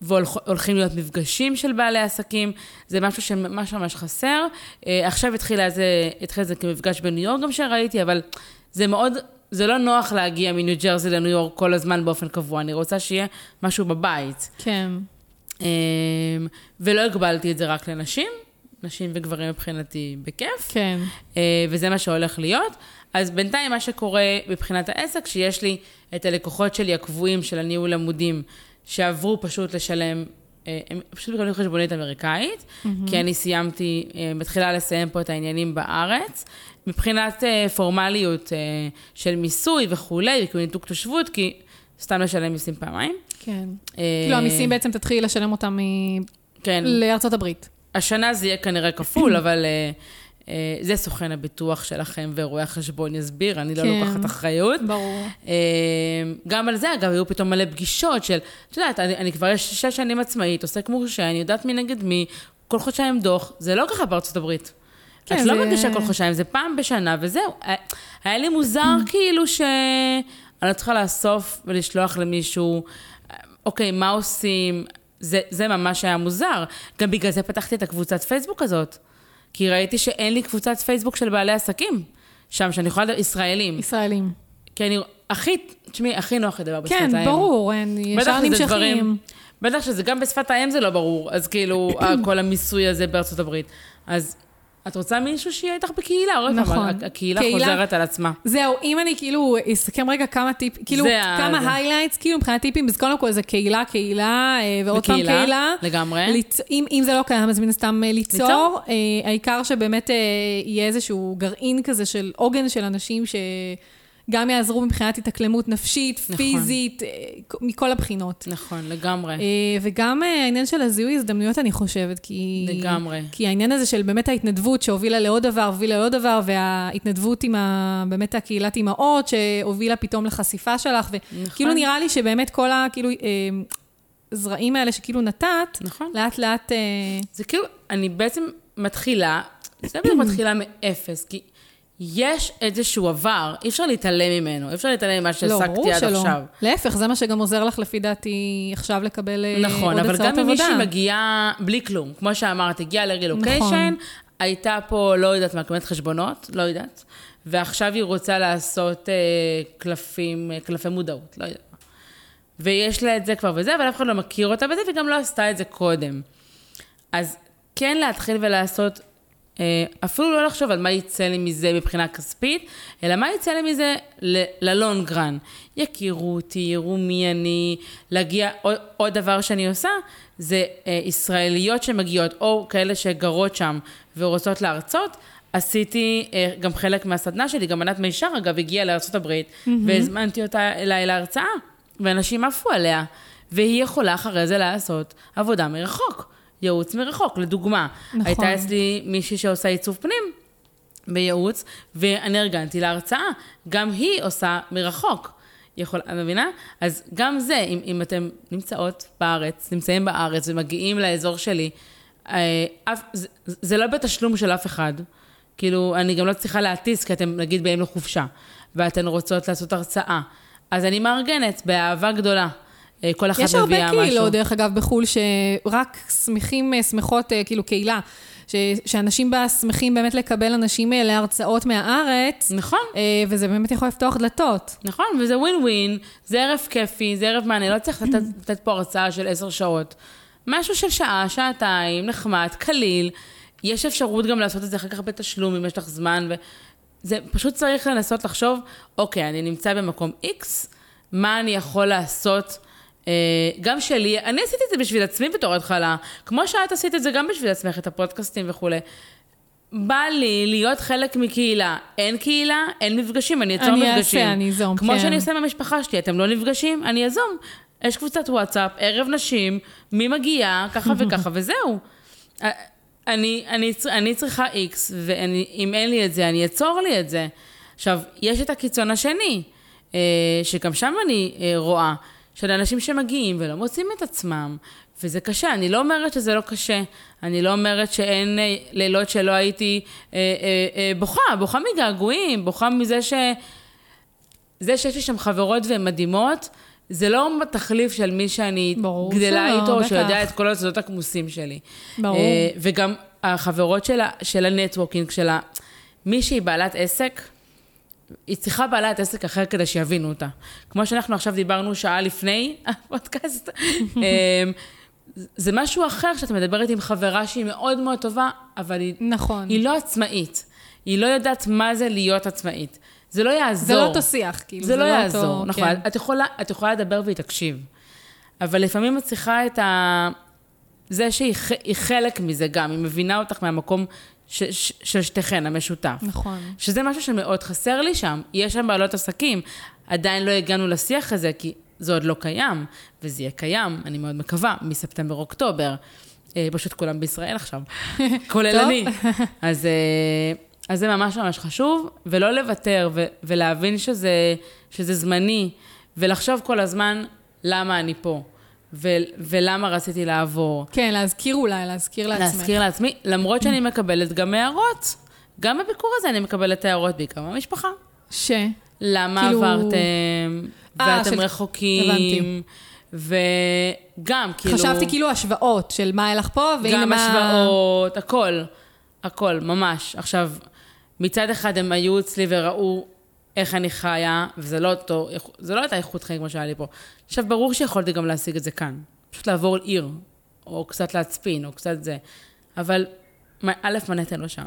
והולכים להיות מפגשים של בעלי עסקים, זה משהו שממש ממש חסר. אה, עכשיו התחיל איזה, התחיל זה כמפגש בניו יורק גם שראיתי, אבל זה מאוד, זה לא נוח להגיע מניו ג'רזי לניו יורק כל הזמן באופן קבוע, אני רוצה שיהיה משהו בבית. כן. ולא הגבלתי את זה רק לנשים, נשים וגברים מבחינתי בכיף. כן. אה, וזה מה שהולך להיות. אז בינתיים מה שקורה מבחינת העסק, שיש לי את הלקוחות שלי הקבועים של הניהול עמודים, שעברו פשוט לשלם, אה, הם פשוט מקבלים חשבונית אמריקאית, mm-hmm. כי אני סיימתי, אה, מתחילה לסיים פה את העניינים בארץ. מבחינת פורמליות של מיסוי וכולי, וכאילו ניתוק תושבות, כי סתם לשלם מיסים פעמיים. כן. כאילו המיסים בעצם תתחילי לשלם אותם מ- כן. לארצות הברית. השנה זה יהיה כנראה כפול, אבל אה, אה, זה סוכן הביטוח שלכם ורואה החשבון יסביר, אני לא כן. לוקחת אחריות. ברור. אה, גם על זה, אגב, היו פתאום מלא פגישות של, את יודעת, אני, אני כבר שש שנים עצמאית, עוסק מורשה, אני יודעת מי נגד מי, כל חודשיים דוח, זה לא ככה בארצות הברית. כן, את לא זה- מרגישה כל חודשיים, זה פעם בשנה, וזהו. היה- לי מוזר כאילו ש... אני לא צריכה לאסוף ולשלוח למישהו, אוקיי, מה עושים? זה, זה ממש היה מוזר. גם בגלל זה פתחתי את הקבוצת פייסבוק הזאת. כי ראיתי שאין לי קבוצת פייסבוק של בעלי עסקים. שם, שאני יכולה לדבר, ישראלים. ישראלים. כי אני, הכי, תשמעי, הכי נוח לדבר בשפת האם. כן, ברור, אין, ישר נמשכים. בטח שזה גם בשפת האם זה לא ברור, אז כאילו, כל המיסוי הזה בארצות הברית. אז את רוצה מישהו שיהיה איתך בקהילה, עוד נכון. פעם, הקהילה קהילה- חוזרת על עצמה. זהו, אם אני כאילו אסכם רגע כמה טיפ, כאילו כמה. highlights, כאילו מבחינת טיפים, אז קודם כל זה קהילה, קהילה, אה, ועוד פעם קהילה. לגמרי. ליצ... אם, אם זה לא קיים, אז מן הסתם אה, ליצור. ליצור. אה, העיקר שבאמת אה, יהיה איזשהו גרעין כזה של עוגן של אנשים שגם יעזרו מבחינת התאקלמות נפשית, נכון. פיזית, אה, מכל הבחינות. נכון, לגמרי. אה, וגם אה, העניין של הזיהוי הזדמנויות, אני חושבת, כי... לגמרי. כי העניין הזה של באמת ההתנדבות שהובילה לעוד דבר, הובילה לעוד דבר, וההתנדבות עם ה... באמת הקהילת אימהות, שהובילה פתאום לחשיפה שלך, וכאילו נכון. נראה לי שבאמת כל ה... כאילו... זרעים האלה שכאילו נתת, נכון. לאט לאט... זה כאילו, אני בעצם מתחילה, זה בדיוק מתחילה מאפס, כי יש איזשהו עבר, אי אפשר להתעלם ממנו, אי אפשר להתעלם ממה לא, שהעסקתי ברור עד שלא. עכשיו. להפך, זה מה שגם עוזר לך לפי דעתי עכשיו לקבל אה, נכון, עוד אבל הצעות גם אם מישהי עבודה. מגיעה בלי כלום, כמו שאמרת, הגיעה לרילוקיישן, נכון. הייתה פה, לא יודעת מה, קיימת חשבונות, לא יודעת, ועכשיו היא רוצה לעשות אה, קלפים, אה, קלפי מודעות, לא יודעת מה. ויש לה את זה כבר וזה, אבל אף אחד לא מכיר אותה בזה, וגם לא עשתה את זה קודם. אז כן להתחיל ולעשות אפילו לא לחשוב על מה יצא לי מזה מבחינה כספית, אלא מה יצא לי מזה ללונגרן. יכירו אותי, יראו מי אני, להגיע, עוד, עוד דבר שאני עושה, זה אה, ישראליות שמגיעות, או כאלה שגרות שם ורוצות להרצות. עשיתי אה, גם חלק מהסדנה שלי, גם ענת מישר, אגב, הגיעה לארה"ב, mm-hmm. והזמנתי אותה אליי להרצאה, ואנשים עפו עליה, והיא יכולה אחרי זה לעשות עבודה מרחוק. ייעוץ מרחוק, לדוגמה. נכון. הייתה אצלי מישהי שעושה עיצוב פנים בייעוץ, ואני ארגנתי להרצאה. גם היא עושה מרחוק. יכול, את מבינה? אז גם זה, אם, אם אתם נמצאות בארץ, נמצאים בארץ ומגיעים לאזור שלי, אה, אף, זה, זה לא בתשלום של אף אחד. כאילו, אני גם לא צריכה להטיס, כי אתם נגיד באים לחופשה, ואתן רוצות לעשות הרצאה. אז אני מארגנת באהבה גדולה. אה, כל אחת מביאה משהו. יש הרבה קהילות, דרך אגב, בחו"ל, שרק שמחים, אה, שמחות, אה, כאילו קהילה. ש, שאנשים בה שמחים באמת לקבל אנשים להרצאות מהארץ. נכון. וזה באמת יכול לפתוח דלתות. נכון, וזה ווין ווין, זה ערב כיפי, זה ערב מעניין, לא צריך לתת, לתת פה הרצאה של עשר שעות. משהו של שעה, שעתיים, נחמד, קליל. יש אפשרות גם לעשות את זה אחר כך בתשלום, אם יש לך זמן, וזה פשוט צריך לנסות לחשוב, אוקיי, אני נמצא במקום X, מה אני יכול לעשות גם שלי, אני עשיתי את זה בשביל עצמי בתור התחלה, כמו שאת עשית את זה גם בשביל עצמך, את הפודקאסטים וכולי. בא לי להיות חלק מקהילה. אין קהילה, אין מפגשים, אני אצור מפגשים. אני אעשה, אני אזום, כמו כן. שאני עושה עם המשפחה שלי, אתם לא נפגשים? אני אזום. יש קבוצת וואטסאפ, ערב נשים, מי מגיע, ככה וככה, וזהו. אה, אני, אני, אני צריכה איקס, ואם אין לי את זה, אני אצור לי את זה. עכשיו, יש את הקיצון השני, אה, שגם שם אני רואה. של אנשים שמגיעים ולא מוצאים את עצמם, וזה קשה. אני לא אומרת שזה לא קשה, אני לא אומרת שאין אה, לילות שלא הייתי אה, אה, אה, בוכה, בוכה מגעגועים, בוכה מזה ש... זה שיש לי שם חברות והן מדהימות, זה לא תחליף של מי שאני גדלה איתו, או שיודע את כל הסודות הכמוסים שלי. ברור. אה, וגם החברות של, של ה networking, של מי שהיא בעלת עסק, היא צריכה בעלת עסק אחר כדי שיבינו אותה. כמו שאנחנו עכשיו דיברנו שעה לפני הפודקאסט, אמ, זה משהו אחר שאת מדברת עם חברה שהיא מאוד מאוד טובה, אבל היא, נכון. היא לא עצמאית. היא לא יודעת מה זה להיות עצמאית. זה לא יעזור. זה לא אותו שיח, כאילו. זה, זה לא, לא יעזור, אותו, נכון. כן. את, יכולה, את יכולה לדבר והיא תקשיב. אבל לפעמים את צריכה את ה... זה שהיא חלק מזה גם, היא מבינה אותך מהמקום של שתיכן, המשותף. נכון. שזה משהו שמאוד חסר לי שם. יש שם בעלות עסקים. עדיין לא הגענו לשיח הזה, כי זה עוד לא קיים, וזה יהיה קיים, אני מאוד מקווה, מספטמבר-אוקטובר. אה, פשוט כולם בישראל עכשיו, כולל אני. אז, אה, אז זה ממש ממש חשוב, ולא לוותר, ו- ולהבין שזה, שזה זמני, ולחשוב כל הזמן למה אני פה. ו- ולמה רציתי לעבור. כן, להזכיר אולי, להזכיר לעצמך. להזכיר לעצמי, למרות שאני מקבלת גם הערות. גם בביקור הזה אני מקבלת הערות, בעיקר מהמשפחה. ש? למה כאילו... עברתם, אה, ואתם של... רחוקים. הבנתי. וגם, כאילו... חשבתי כאילו השוואות של מה היה לך פה, והנה מה... גם השוואות, הכל. הכל, ממש. עכשיו, מצד אחד הם היו אצלי וראו איך אני חיה, וזה לא אותו, זה לא הייתה איכות חיים כמו שהיה לי פה. עכשיו, ברור שיכולתי גם להשיג את זה כאן. פשוט לעבור עיר, או קצת להצפין, או קצת זה. אבל, א', נתן לו שם?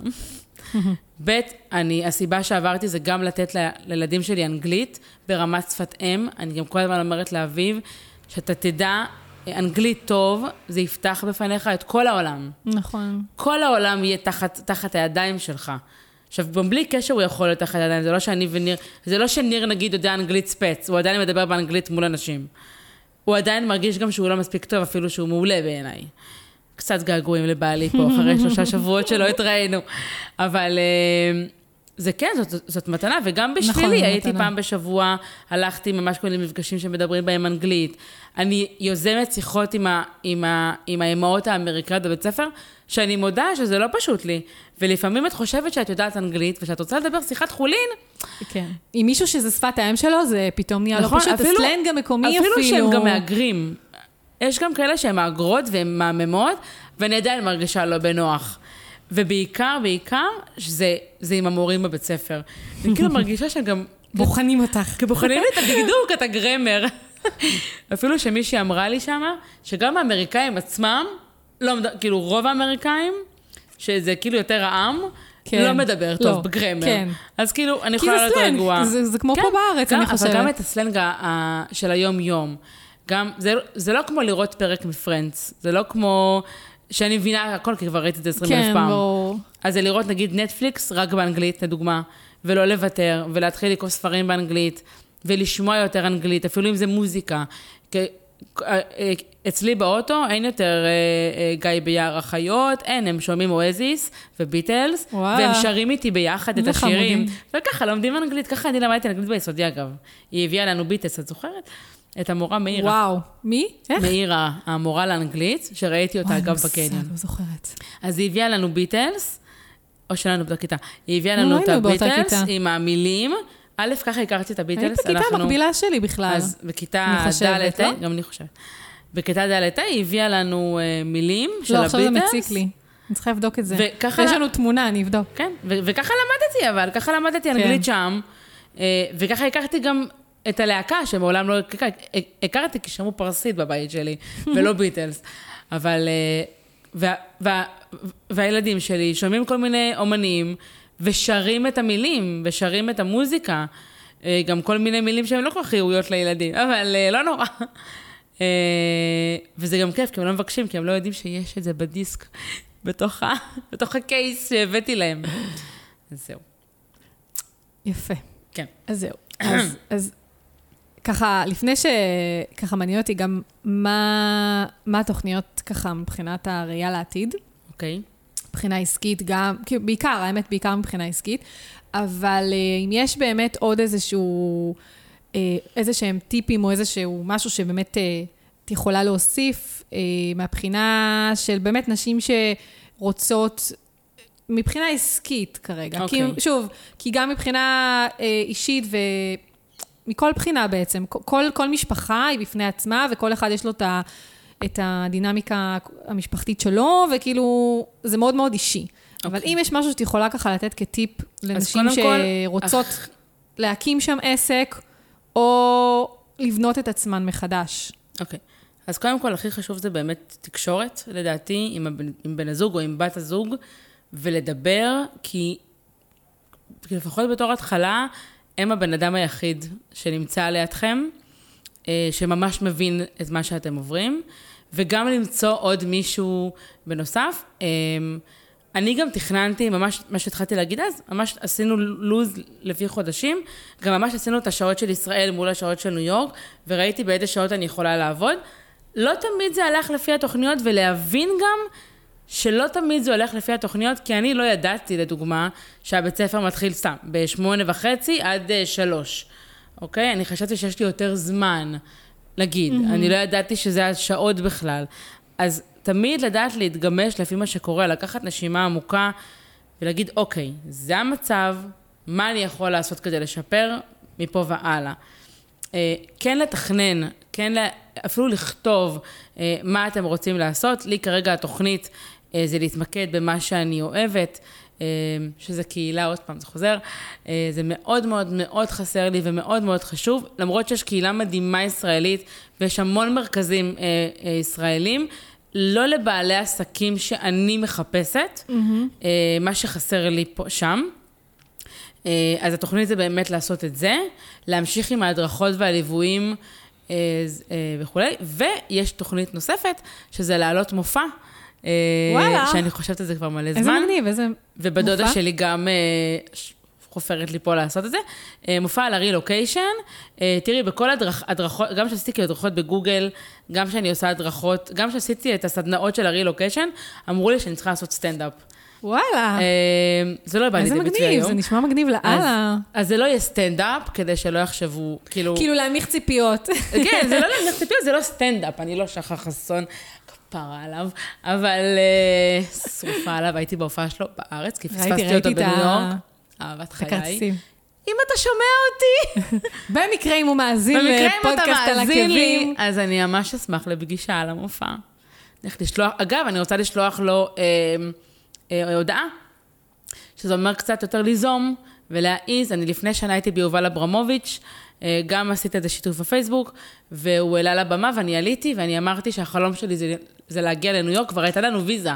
ב', אני, הסיבה שעברתי זה גם לתת ל, לילדים שלי אנגלית ברמת שפת אם. אני גם כל הזמן אומרת לאביב, שאתה תדע אנגלית טוב, זה יפתח בפניך את כל העולם. נכון. כל העולם יהיה תחת, תחת הידיים שלך. עכשיו, גם בלי קשר הוא יכול להיות תחת ידיים, זה לא שאני וניר, זה לא שניר נגיד יודע אנגלית ספץ, הוא עדיין מדבר באנגלית מול אנשים. הוא עדיין מרגיש גם שהוא לא מספיק טוב, אפילו שהוא מעולה בעיניי. קצת געגועים לבעלי פה, אחרי שלושה שבועות שלא התראינו. אבל אה, זה כן, זאת, זאת מתנה, וגם בשבילי, נכון, הייתי מתנה. פעם בשבוע, הלכתי ממש כל מיני מפגשים שמדברים בהם אנגלית. אני יוזמת שיחות עם, ה, עם, ה, עם האימהות האמריקאיות בבית ספר, שאני מודה שזה לא פשוט לי. ולפעמים את חושבת שאת יודעת אנגלית, ושאת רוצה לדבר שיחת חולין. כן. עם מישהו שזה שפת האם שלו, זה פתאום נהיה לא נכון, לא פשוט, אפילו, הסלנג המקומי אפילו. אפילו שהם גם מהגרים. יש גם כאלה שהן מהגרות והן מהממות, ואני עדיין מרגישה לא בנוח. ובעיקר, בעיקר, שזה זה עם המורים בבית ספר. אני כאילו מרגישה שגם... בוחנים אותך. כי בוחנים את הדקדוק, את הגרמר. אפילו שמישהי אמרה לי שמה, שגם האמריקאים עצמם, לא, כאילו רוב האמריקאים, שזה כאילו יותר העם, כן. לא מדבר טוב לא, בגרמר. כן. אז כאילו, אני יכולה להיות רגועה. זה, זה כמו כן, פה בארץ, גם, אני חושבת. אבל גם את הסלנג ה- של היום-יום. גם, זה, זה לא כמו לראות פרק מפרנדס, זה לא כמו שאני מבינה הכל, כי כבר ראיתי את זה 20 אלף כן, פעם. ברור. אז זה לראות נגיד נטפליקס רק באנגלית, לדוגמה, ולא לוותר, ולהתחיל לקרוא ספרים באנגלית, ולשמוע יותר אנגלית, אפילו אם זה מוזיקה. אה, אה, אצלי באוטו אין יותר אה, אה, גיא ביער החיות, אין, הם שומעים אואזיס וביטלס, וואלה. והם שרים איתי ביחד את השירים. חמודים. וככה לומדים אנגלית, ככה אני למדתי אנגלית ביסודי אגב. היא הביאה לנו ביטלס, את זוכרת? את המורה מאירה. וואו. מי? איך? מאירה, המורה לאנגלית, שראיתי אותה וואי, אגב מושג, בקניון. לא זוכרת. אז היא הביאה לנו ביטלס, או שלנו באותה כיתה, היא הביאה לא לנו את באותה הביטלס. עם המילים. א', ככה הכרתי את היית הביטלס. בכיתה אנחנו- המקבילה שלי בכלל. אז בכיתה ד', לא? גם אני חושבת. בכיתה ד' היא הביאה לנו אה, מילים של לא, הביטלס. עכשיו זה מציק לי. אני צריכה לבדוק את זה. וככה- יש לנו תמונה, אני אבדוק. כן, וככה למדתי, אבל ככה למדתי כן. אנגלית שם, אה, וככה הכרתי גם את הלהקה, שמעולם לא הכרתי, כי שמעו פרסית בבית שלי, ולא ביטלס. אבל, אה, וה, וה, והילדים שלי שומעים כל מיני אומנים, ושרים את המילים, ושרים את המוזיקה, אה, גם כל מיני מילים שהן לא כל כך ראויות לילדים, אבל אה, לא נורא. וזה גם כיף, כי הם לא מבקשים, כי הם לא יודעים שיש את זה בדיסק, בתוך, ה, בתוך הקייס שהבאתי להם. אז זהו. יפה. כן. אז זהו. אז, אז ככה, לפני שככה מעניין אותי גם מה, מה התוכניות ככה מבחינת הראייה לעתיד, אוקיי. מבחינה עסקית גם, כאילו בעיקר, האמת, בעיקר מבחינה עסקית, אבל אה, אם יש באמת עוד איזשהו, אה, איזה שהם טיפים או איזשהו משהו שבאמת אה, את יכולה להוסיף מהבחינה של באמת נשים שרוצות, מבחינה עסקית כרגע. אוקיי. כי שוב, כי גם מבחינה אה, אישית ומכל בחינה בעצם, כל, כל משפחה היא בפני עצמה וכל אחד יש לו את ה... את הדינמיקה המשפחתית שלו, וכאילו, זה מאוד מאוד אישי. Okay. אבל אוקיי. אם יש משהו שאת יכולה ככה לתת כטיפ לנשים שרוצות אך- להקים שם עסק, או לבנות את עצמן מחדש. אוקיי. אז קודם כל, הכי חשוב זה באמת תקשורת, לדעתי, עם, הבן, עם בן הזוג או עם בת הזוג, ולדבר, כי, כי לפחות בתור התחלה, הם הבן אדם היחיד שנמצא לידכם, אה, שממש מבין את מה שאתם עוברים, וגם למצוא עוד מישהו בנוסף. אה, אני גם תכננתי, ממש מה שהתחלתי להגיד אז, ממש עשינו לו"ז לפי חודשים, גם ממש עשינו את השעות של ישראל מול השעות של ניו יורק, וראיתי באיזה שעות אני יכולה לעבוד. לא תמיד זה הלך לפי התוכניות, ולהבין גם שלא תמיד זה הולך לפי התוכניות, כי אני לא ידעתי, לדוגמה, שהבית ספר מתחיל סתם, בשמונה וחצי עד אה, שלוש, אוקיי? אני חשבתי שיש לי יותר זמן, נגיד. Mm-hmm. אני לא ידעתי שזה השעות בכלל. אז תמיד לדעת להתגמש לפי מה שקורה, לקחת נשימה עמוקה ולהגיד, אוקיי, זה המצב, מה אני יכול לעשות כדי לשפר מפה והלאה. אה, כן לתכנן, כן לה, אפילו לכתוב אה, מה אתם רוצים לעשות. לי כרגע התוכנית זה להתמקד במה שאני אוהבת, אה, שזה קהילה, עוד פעם, זה חוזר. אה, זה מאוד מאוד מאוד חסר לי ומאוד מאוד חשוב, למרות שיש קהילה מדהימה ישראלית ויש המון מרכזים אה, אה, ישראלים. לא לבעלי עסקים שאני מחפשת, mm-hmm. אה, מה שחסר לי פה, שם. אה, אז התוכנית זה באמת לעשות את זה, להמשיך עם ההדרכות והליוויים אה, אה, וכולי, ויש תוכנית נוספת, שזה להעלות מופע. אה, וואלה. שאני חושבת על זה כבר מלא איזה זמן. מגניב, איזה... ובדודה מופע? שלי גם אה, חופרת לי פה לעשות את זה. אה, מופע על הרילוקיישן. תראי, בכל הדרכ- הדרכות, גם כשעשיתי כאילו הדרכות בגוגל, גם כשאני עושה הדרכות, גם כשעשיתי את הסדנאות של הרילוקיישן, אמרו לי שאני צריכה לעשות סטנדאפ. וואלה, זה לא בא איזה לידי ביטוי מגניב, היום. זה נשמע מגניב לאללה. אז זה לא יהיה סטנדאפ, כדי שלא יחשבו, כאילו... כאילו להנמיך ציפיות. כן, זה לא להניח ציפיות, זה לא סטנדאפ, אני לא שחר חסון, כפרה עליו, אבל אה, שרופה עליו, הייתי בהופעה שלו בארץ, כי פספסתי אותו בניו יורק. אהבת חיי. אם אתה שומע אותי, במקרה אם הוא מאזין לפודקאסט על עקבים. אז אני ממש אשמח לפגישה על המופע. הולכת לשלוח, אגב, אני רוצה לשלוח לו אה, אה, הודעה, שזה אומר קצת יותר ליזום ולהעיז. אני לפני שנה הייתי ביובל אברמוביץ', אה, גם עשית איזה שיתוף בפייסבוק, והוא העלה לבמה ואני עליתי, ואני אמרתי שהחלום שלי זה, זה להגיע לניו יורק, כבר הייתה לנו ויזה.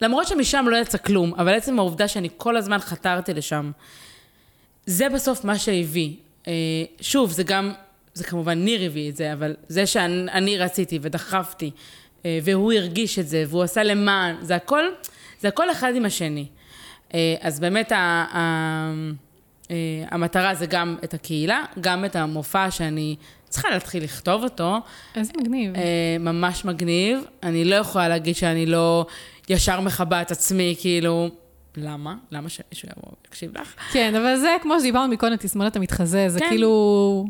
למרות שמשם לא יצא כלום, אבל עצם העובדה שאני כל הזמן חתרתי לשם, זה בסוף מה שהביא. אה, שוב, זה גם, זה כמובן ניר הביא את זה, אבל זה שאני רציתי ודחפתי, אה, והוא הרגיש את זה, והוא עשה למען, זה הכל, זה הכל אחד עם השני. אה, אז באמת ה, ה, המטרה זה גם את הקהילה, גם את המופע שאני צריכה להתחיל לכתוב אותו. איזה מגניב. ממש מגניב. אני לא יכולה להגיד שאני לא ישר מכבה את עצמי, כאילו, למה? למה שמישהו יבוא ויקשיב לך? כן, אבל זה כמו שדיברנו מקודם, תסמונת המתחזה, זה כן. כאילו...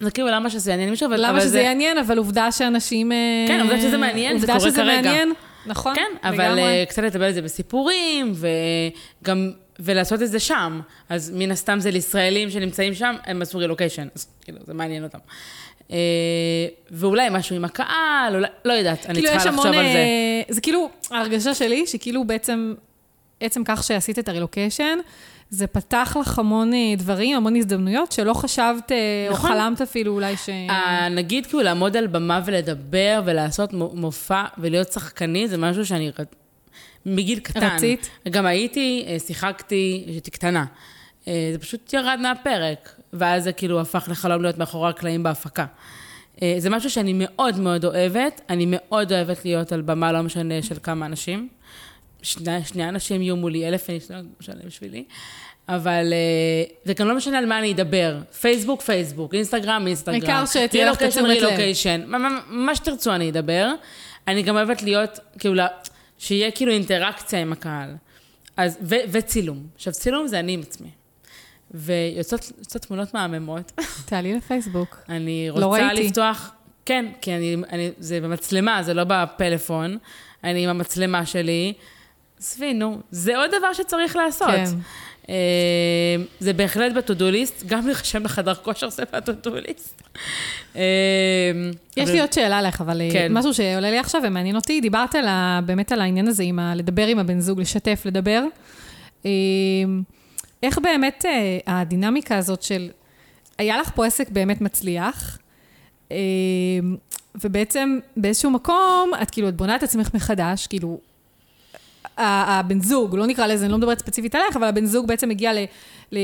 זה כאילו, למה שזה יעניין מישהו? למה אבל שזה זה... יעניין, אבל עובדה שאנשים... אה, כן, עובדה שזה מעניין, זה קורה כרגע. עובדה שזה מעניין, נכון. כן, אבל uh, קצת לטבל את זה בסיפורים, וגם, ולעשות את זה שם. אז מן הסתם זה לישראלים שנמצאים שם, הם עשו רילוקיישן, אז כאילו, זה מעניין אותם. Uh, ואולי משהו עם הקהל, אולי, לא יודעת, אני כאילו צריכה לחשוב המון, על זה. זה כאילו, ההרגשה שלי, שכאילו בעצם עצם כך שעשית את הרילוקיישן, זה פתח לך המון אה, דברים, המון הזדמנויות שלא חשבת אה, נכון. או חלמת אפילו אולי ש... נגיד כאילו לעמוד על במה ולדבר ולעשות מופע ולהיות שחקני, זה משהו שאני מגיל קטן. רצית? גם הייתי, אה, שיחקתי, הייתי קטנה. זה פשוט ירד מהפרק, ואז זה כאילו הפך לחלום להיות מאחורי הקלעים בהפקה. זה משהו שאני מאוד מאוד אוהבת, אני מאוד אוהבת להיות על במה, לא משנה של כמה אנשים. שני, שני אנשים יהיו מולי, אלף איש, לא משנה בשבילי. אבל, זה גם לא משנה על מה אני אדבר. פייסבוק, פייסבוק, אינסטגרם, אינסטגרם. העיקר שתהיה לך תשומת לב. רילוקיישן, מה שתרצו אני אדבר. אני גם אוהבת להיות, כאילו, שיהיה כאילו אינטראקציה עם הקהל. אז, ו, וצילום. עכשיו, צילום זה אני עם עצמי. ויוצאות תמונות מהממות. תעלי לפייסבוק. אני לא רוצה לא לפתוח, כן, כי אני, אני, זה במצלמה, זה לא בפלאפון. אני עם המצלמה שלי. עזבי, נו, זה עוד דבר שצריך לעשות. כן. Uh, זה בהחלט בטודוליסט, גם להירשם לחדר כושר זה בטודוליסט. Uh, יש. לי עוד שאלה לך, אבל אה, כן. משהו שעולה לי עכשיו ומעניין אותי, דיברת באמת על העניין הזה, לדבר עם הבן זוג, לשתף, לדבר. איך באמת הדינמיקה הזאת של, היה לך פה עסק באמת מצליח, ובעצם באיזשהו מקום, את כאילו, את בונה את עצמך מחדש, כאילו, הבן זוג, לא נקרא לזה, אני לא מדברת ספציפית עליך, אבל הבן זוג בעצם מגיע ל, ל,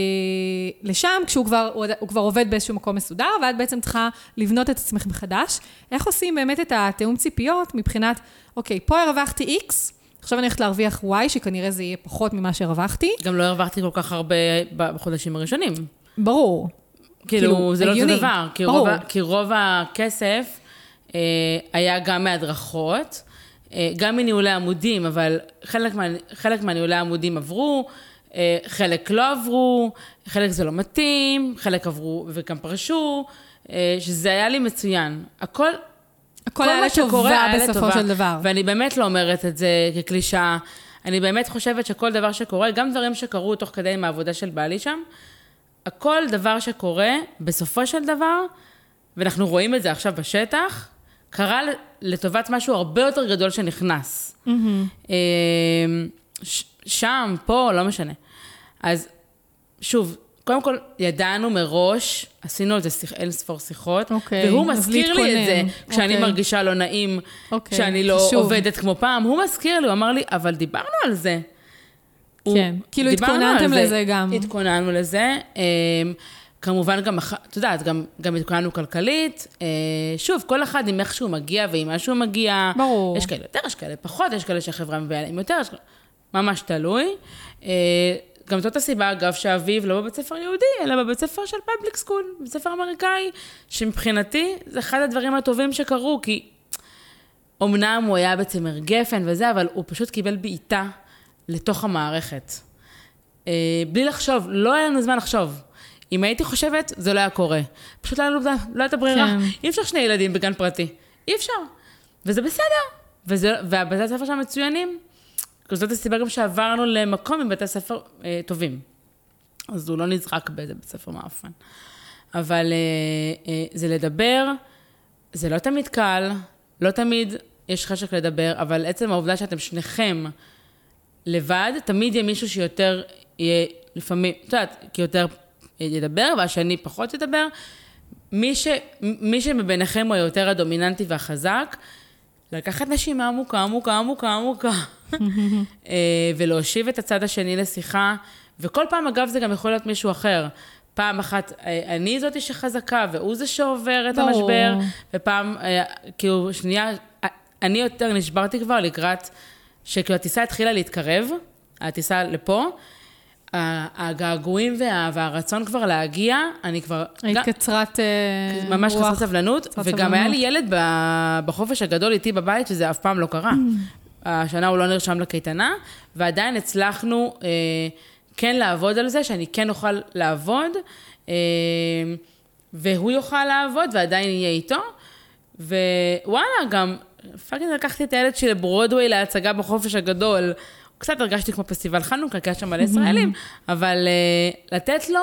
לשם כשהוא כבר, הוא כבר עובד באיזשהו מקום מסודר, ואת בעצם צריכה לבנות את עצמך מחדש. איך עושים באמת את התיאום ציפיות מבחינת, אוקיי, פה הרווחתי X, עכשיו אני הולכת להרוויח Y, שכנראה זה יהיה פחות ממה שהרווחתי. גם לא הרווחתי כל כך הרבה בחודשים הראשונים. ברור. כאילו, כאילו זה לא אותו דבר, כי רוב, כי רוב הכסף אה, היה גם מהדרכות. אה, גם מניהולי עמודים, אבל חלק, מה, חלק מהניהולי העמודים עברו, אה, חלק לא עברו, חלק זה לא מתאים, חלק עברו וגם פרשו, אה, שזה היה לי מצוין. הכל, הכל היה לטובה בסופו של דבר. ואני באמת לא אומרת את זה כקלישאה. אני באמת חושבת שכל דבר שקורה, גם דברים שקרו תוך כדי עם העבודה של בעלי שם, הכל דבר שקורה, בסופו של דבר, ואנחנו רואים את זה עכשיו בשטח, קרה לטובת משהו הרבה יותר גדול שנכנס. Mm-hmm. שם, פה, לא משנה. אז שוב, קודם כל, ידענו מראש, עשינו על זה שיח, אין ספור שיחות, okay, אוקיי, והוא מזכיר לי את זה כשאני okay. אוקיי. מרגישה לא נעים, okay, אוקיי, כשאני לא חשוב. עובדת כמו פעם. הוא מזכיר לי, הוא אמר לי, אבל דיברנו על זה. כן, כאילו התכוננתם לזה גם. התכוננו לזה. כמובן גם, את יודעת, גם, גם התכוננו כלכלית. אה, שוב, כל אחד עם איך שהוא מגיע ועם מה שהוא מגיע. ברור. יש כאלה יותר, יש כאלה פחות, יש כאלה שהחברה מביאה להם יותר, יש... ממש תלוי. אה, גם זאת הסיבה, אגב, שאביב לא בבית ספר יהודי, אלא בבית ספר של פאבליק סקול, בית ספר אמריקאי, שמבחינתי זה אחד הדברים הטובים שקרו, כי אמנם הוא היה בצמר גפן וזה, אבל הוא פשוט קיבל בעיטה לתוך המערכת. אה, בלי לחשוב, לא היה לנו זמן לחשוב. אם הייתי חושבת, זה לא היה קורה. פשוט לא, לא הייתה ברירה. כן. אי אפשר שני ילדים בגן פרטי. אי אפשר. וזה בסדר. וזה, והבתי הספר שם מצוינים. זאת הסיבה גם שעברנו למקום עם בתי ספר אה, טובים. אז הוא לא נזרק באיזה בית ספר מאפן. אבל אה, אה, זה לדבר, זה לא תמיד קל, לא תמיד יש חשק לדבר, אבל עצם העובדה שאתם שניכם לבד, תמיד יהיה מישהו שיותר יהיה לפעמים, את יודעת, כי יותר ידבר והשני פחות ידבר. מי, ש, מי שמביניכם הוא יותר הדומיננטי והחזק, לקחת נשימה עמוקה, עמוקה, עמוקה, עמוקה, אה, ולהושיב את הצד השני לשיחה, וכל פעם, אגב, זה גם יכול להיות מישהו אחר. פעם אחת אה, אני זאתי שחזקה, והוא זה שעובר את ברור. המשבר, ופעם, אה, כאילו, שנייה, אני יותר נשברתי כבר לקראת, שכאילו הטיסה התחילה להתקרב, הטיסה לפה, הגעגועים וה, והרצון כבר להגיע, אני כבר... היית גם- קצרת אה, ממש רוח. חסרת סבלנות, וגם היה סבלנות. לי ילד בחופש הגדול איתי בבית, שזה אף פעם לא קרה. השנה הוא לא נרשם לקייטנה, ועדיין הצלחנו אה, כן לעבוד על זה, שאני כן אוכל לעבוד, אה, והוא יוכל לעבוד, ועדיין יהיה איתו. ווואלה, גם פאקינג לקחתי את הילד שלי לברודוויי להצגה בחופש הגדול. קצת הרגשתי כמו פסטיבל חנוכה, כי היה שם מלא ישראלים, אבל אה, לתת לו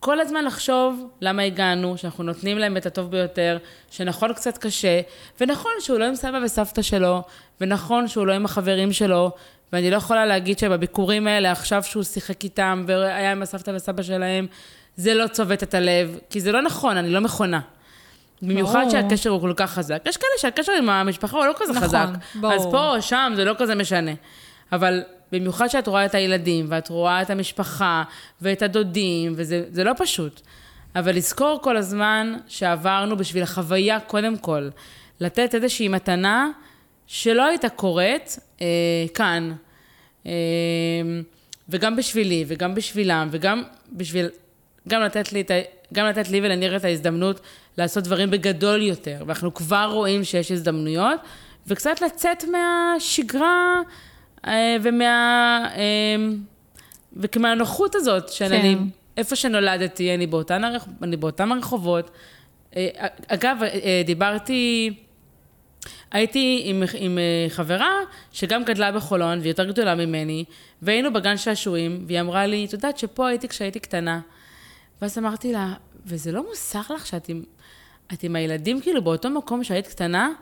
כל הזמן לחשוב למה הגענו, שאנחנו נותנים להם את הטוב ביותר, שנכון קצת קשה, ונכון שהוא לא עם סבא וסבתא שלו, ונכון שהוא לא עם החברים שלו, ואני לא יכולה להגיד שבביקורים האלה, עכשיו שהוא שיחק איתם והיה עם הסבתא וסבא שלהם, זה לא צובט את הלב, כי זה לא נכון, אני לא מכונה. במיוחד ברור. שהקשר הוא כל כך חזק. יש כאלה שהקשר עם המשפחה הוא לא כזה נכון, חזק. ברור. אז פה שם זה לא כזה משנה. אבל במיוחד שאת רואה את הילדים, ואת רואה את המשפחה, ואת הדודים, וזה זה לא פשוט. אבל לזכור כל הזמן שעברנו בשביל החוויה, קודם כל, לתת איזושהי מתנה שלא הייתה קורית אה, כאן. אה, וגם בשבילי, וגם בשבילם, וגם בשביל... גם לתת לי, גם לתת לי ולניר את ההזדמנות לעשות דברים בגדול יותר. ואנחנו כבר רואים שיש הזדמנויות, וקצת לצאת מהשגרה ומה... אה, ומהנוחות הזאת, שאני... כן. איפה שנולדתי, אני באותן, הרח... אני באותם הרחובות. אה, אגב, אה, דיברתי... הייתי עם, עם אה, חברה שגם גדלה בחולון, והיא יותר גדולה ממני, והיינו בגן שעשועים, והיא אמרה לי, את יודעת שפה הייתי כשהייתי קטנה. ואז אמרתי לה, וזה לא מוסר לך שאת עם, את עם הילדים כאילו באותו מקום שהיית קטנה? היא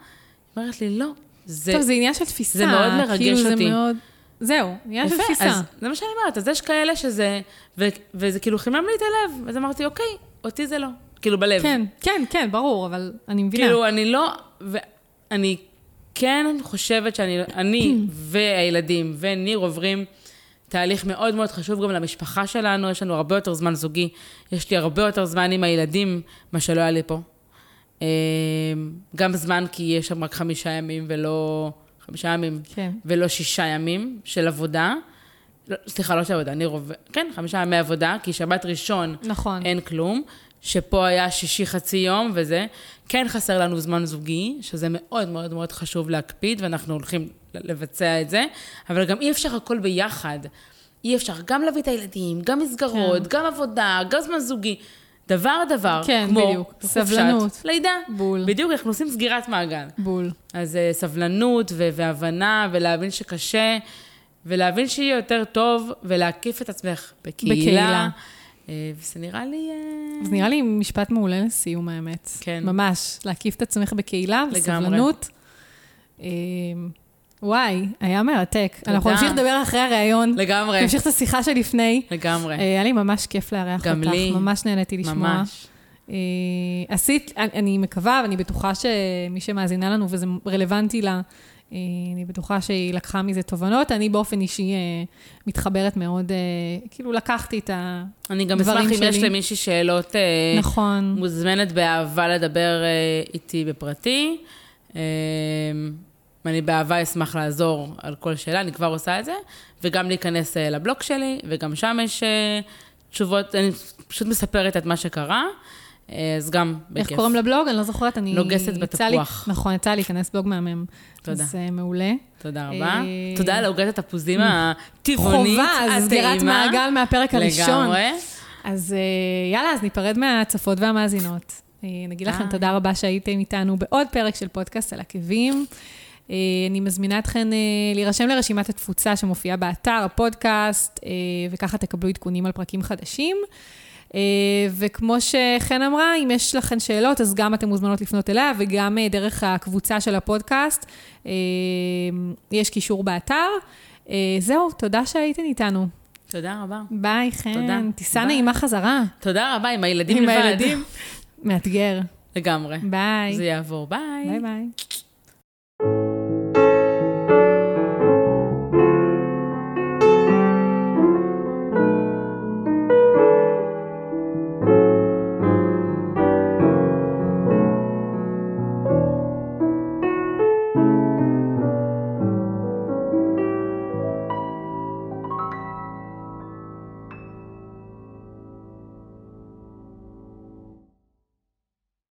אומרת לי, לא. זה, טוב, זה עניין של תפיסה. זה מאוד מרגש כאילו זה אותי. מאוד... זהו, עניין של תפיסה. אז זה מה שאני אומרת, אז יש כאלה שזה, ו, וזה כאילו חימם לי את הלב, אז אמרתי, אוקיי, אותי זה לא. כאילו בלב. כן, כן, כן, ברור, אבל אני מבינה. כאילו, אני לא... ואני כן חושבת שאני אני והילדים וניר עוברים תהליך מאוד מאוד חשוב גם למשפחה שלנו, יש לנו הרבה יותר זמן זוגי, יש לי הרבה יותר זמן עם הילדים, מה שלא היה לי פה. אה, גם זמן כי יש שם רק חמישה ימים ולא... חמישה ימים, כן. ולא שישה ימים של עבודה. לא, סליחה, לא של עבודה, ניר עובד... כן, חמישה ימי עבודה, כי שבת ראשון נכון. אין כלום, שפה היה שישי חצי יום וזה. כן חסר לנו זמן זוגי, שזה מאוד מאוד מאוד חשוב להקפיד, ואנחנו הולכים לבצע את זה, אבל גם אי אפשר הכל ביחד. אי אפשר גם להביא את הילדים, גם מסגרות, כן. גם עבודה, גם זמן זוגי. דבר דבר, כן, כמו בדיוק. חופשת סבלנות. לידה. בול. בדיוק, אנחנו עושים סגירת מעגל. בול. אז אה, סבלנות ו- והבנה, ולהבין שקשה, ולהבין שיהיה יותר טוב, ולהקיף את עצמך בקהילה. בקהילה. אה, וזה נראה לי... אה, זה נראה לי משפט מעולה לסיום, האמת. כן. ממש, להקיף את עצמך בקהילה, לגמרי. בסבלנות. אה, וואי, היה מרתק. אנחנו נמשיך לדבר אחרי הראיון. לגמרי, נמשיך את השיחה שלפני. לגמרי. אה, היה לי ממש כיף לארח אותך. גם לי. ממש נהניתי לשמוע. ממש. אה, עשית, אני- מקווה, ואני בטוחה שמי שמאזינה לנו וזה רלוונטי לה, אה, אני בטוחה שהיא לקחה מזה תובנות. אני באופן אישי אה, מתחברת מאוד, אה, כאילו לקחתי את ה... אני גם אשמח אם יש שלי. למישהי שאלות, אה, נכון. מוזמנת באהבה לדבר אה, איתי בפרטי. ואני באהבה אשמח לעזור על כל שאלה, אני כבר עושה את זה, וגם להיכנס אה, לבלוג שלי, וגם שם יש אה, תשובות, אני פשוט מספרת את מה שקרה, אה, אז גם בכיף. איך קוראים לבלוג? אני לא זוכרת, אני... נוגסת יצא לי- בתפוח. נכון, יצא לי להיכנס בלוג מהמם. תודה. אז אה, מעולה. תודה רבה. תודה על עוגת התפוזים הטבעונית, חובה, סגירת הטעימה. מעגל מהפרק הראשון. לגמרי. אז יאללה, אז ניפרד מהצופות והמאזינות. נגיד לכם. תודה רבה שהייתם איתנו בעוד פרק של פודקאסט על עקבים. אה, אני מזמינה אתכן אה, להירשם לרשימת התפוצה שמופיעה באתר הפודקאסט, אה, וככה תקבלו עדכונים על פרקים חדשים. וכמו שחן אמרה, אם יש לכן שאלות, אז גם אתן מוזמנות לפנות אליה, וגם דרך הקבוצה של הפודקאסט. יש קישור באתר. זהו, תודה שהייתן איתנו. תודה רבה. ביי, חן. תודה. טיסה. נעימה חזרה. תודה רבה, עם הילדים עם לבד. הילדים. מאתגר. לגמרי. ביי. זה יעבור, ביי. ביי ביי.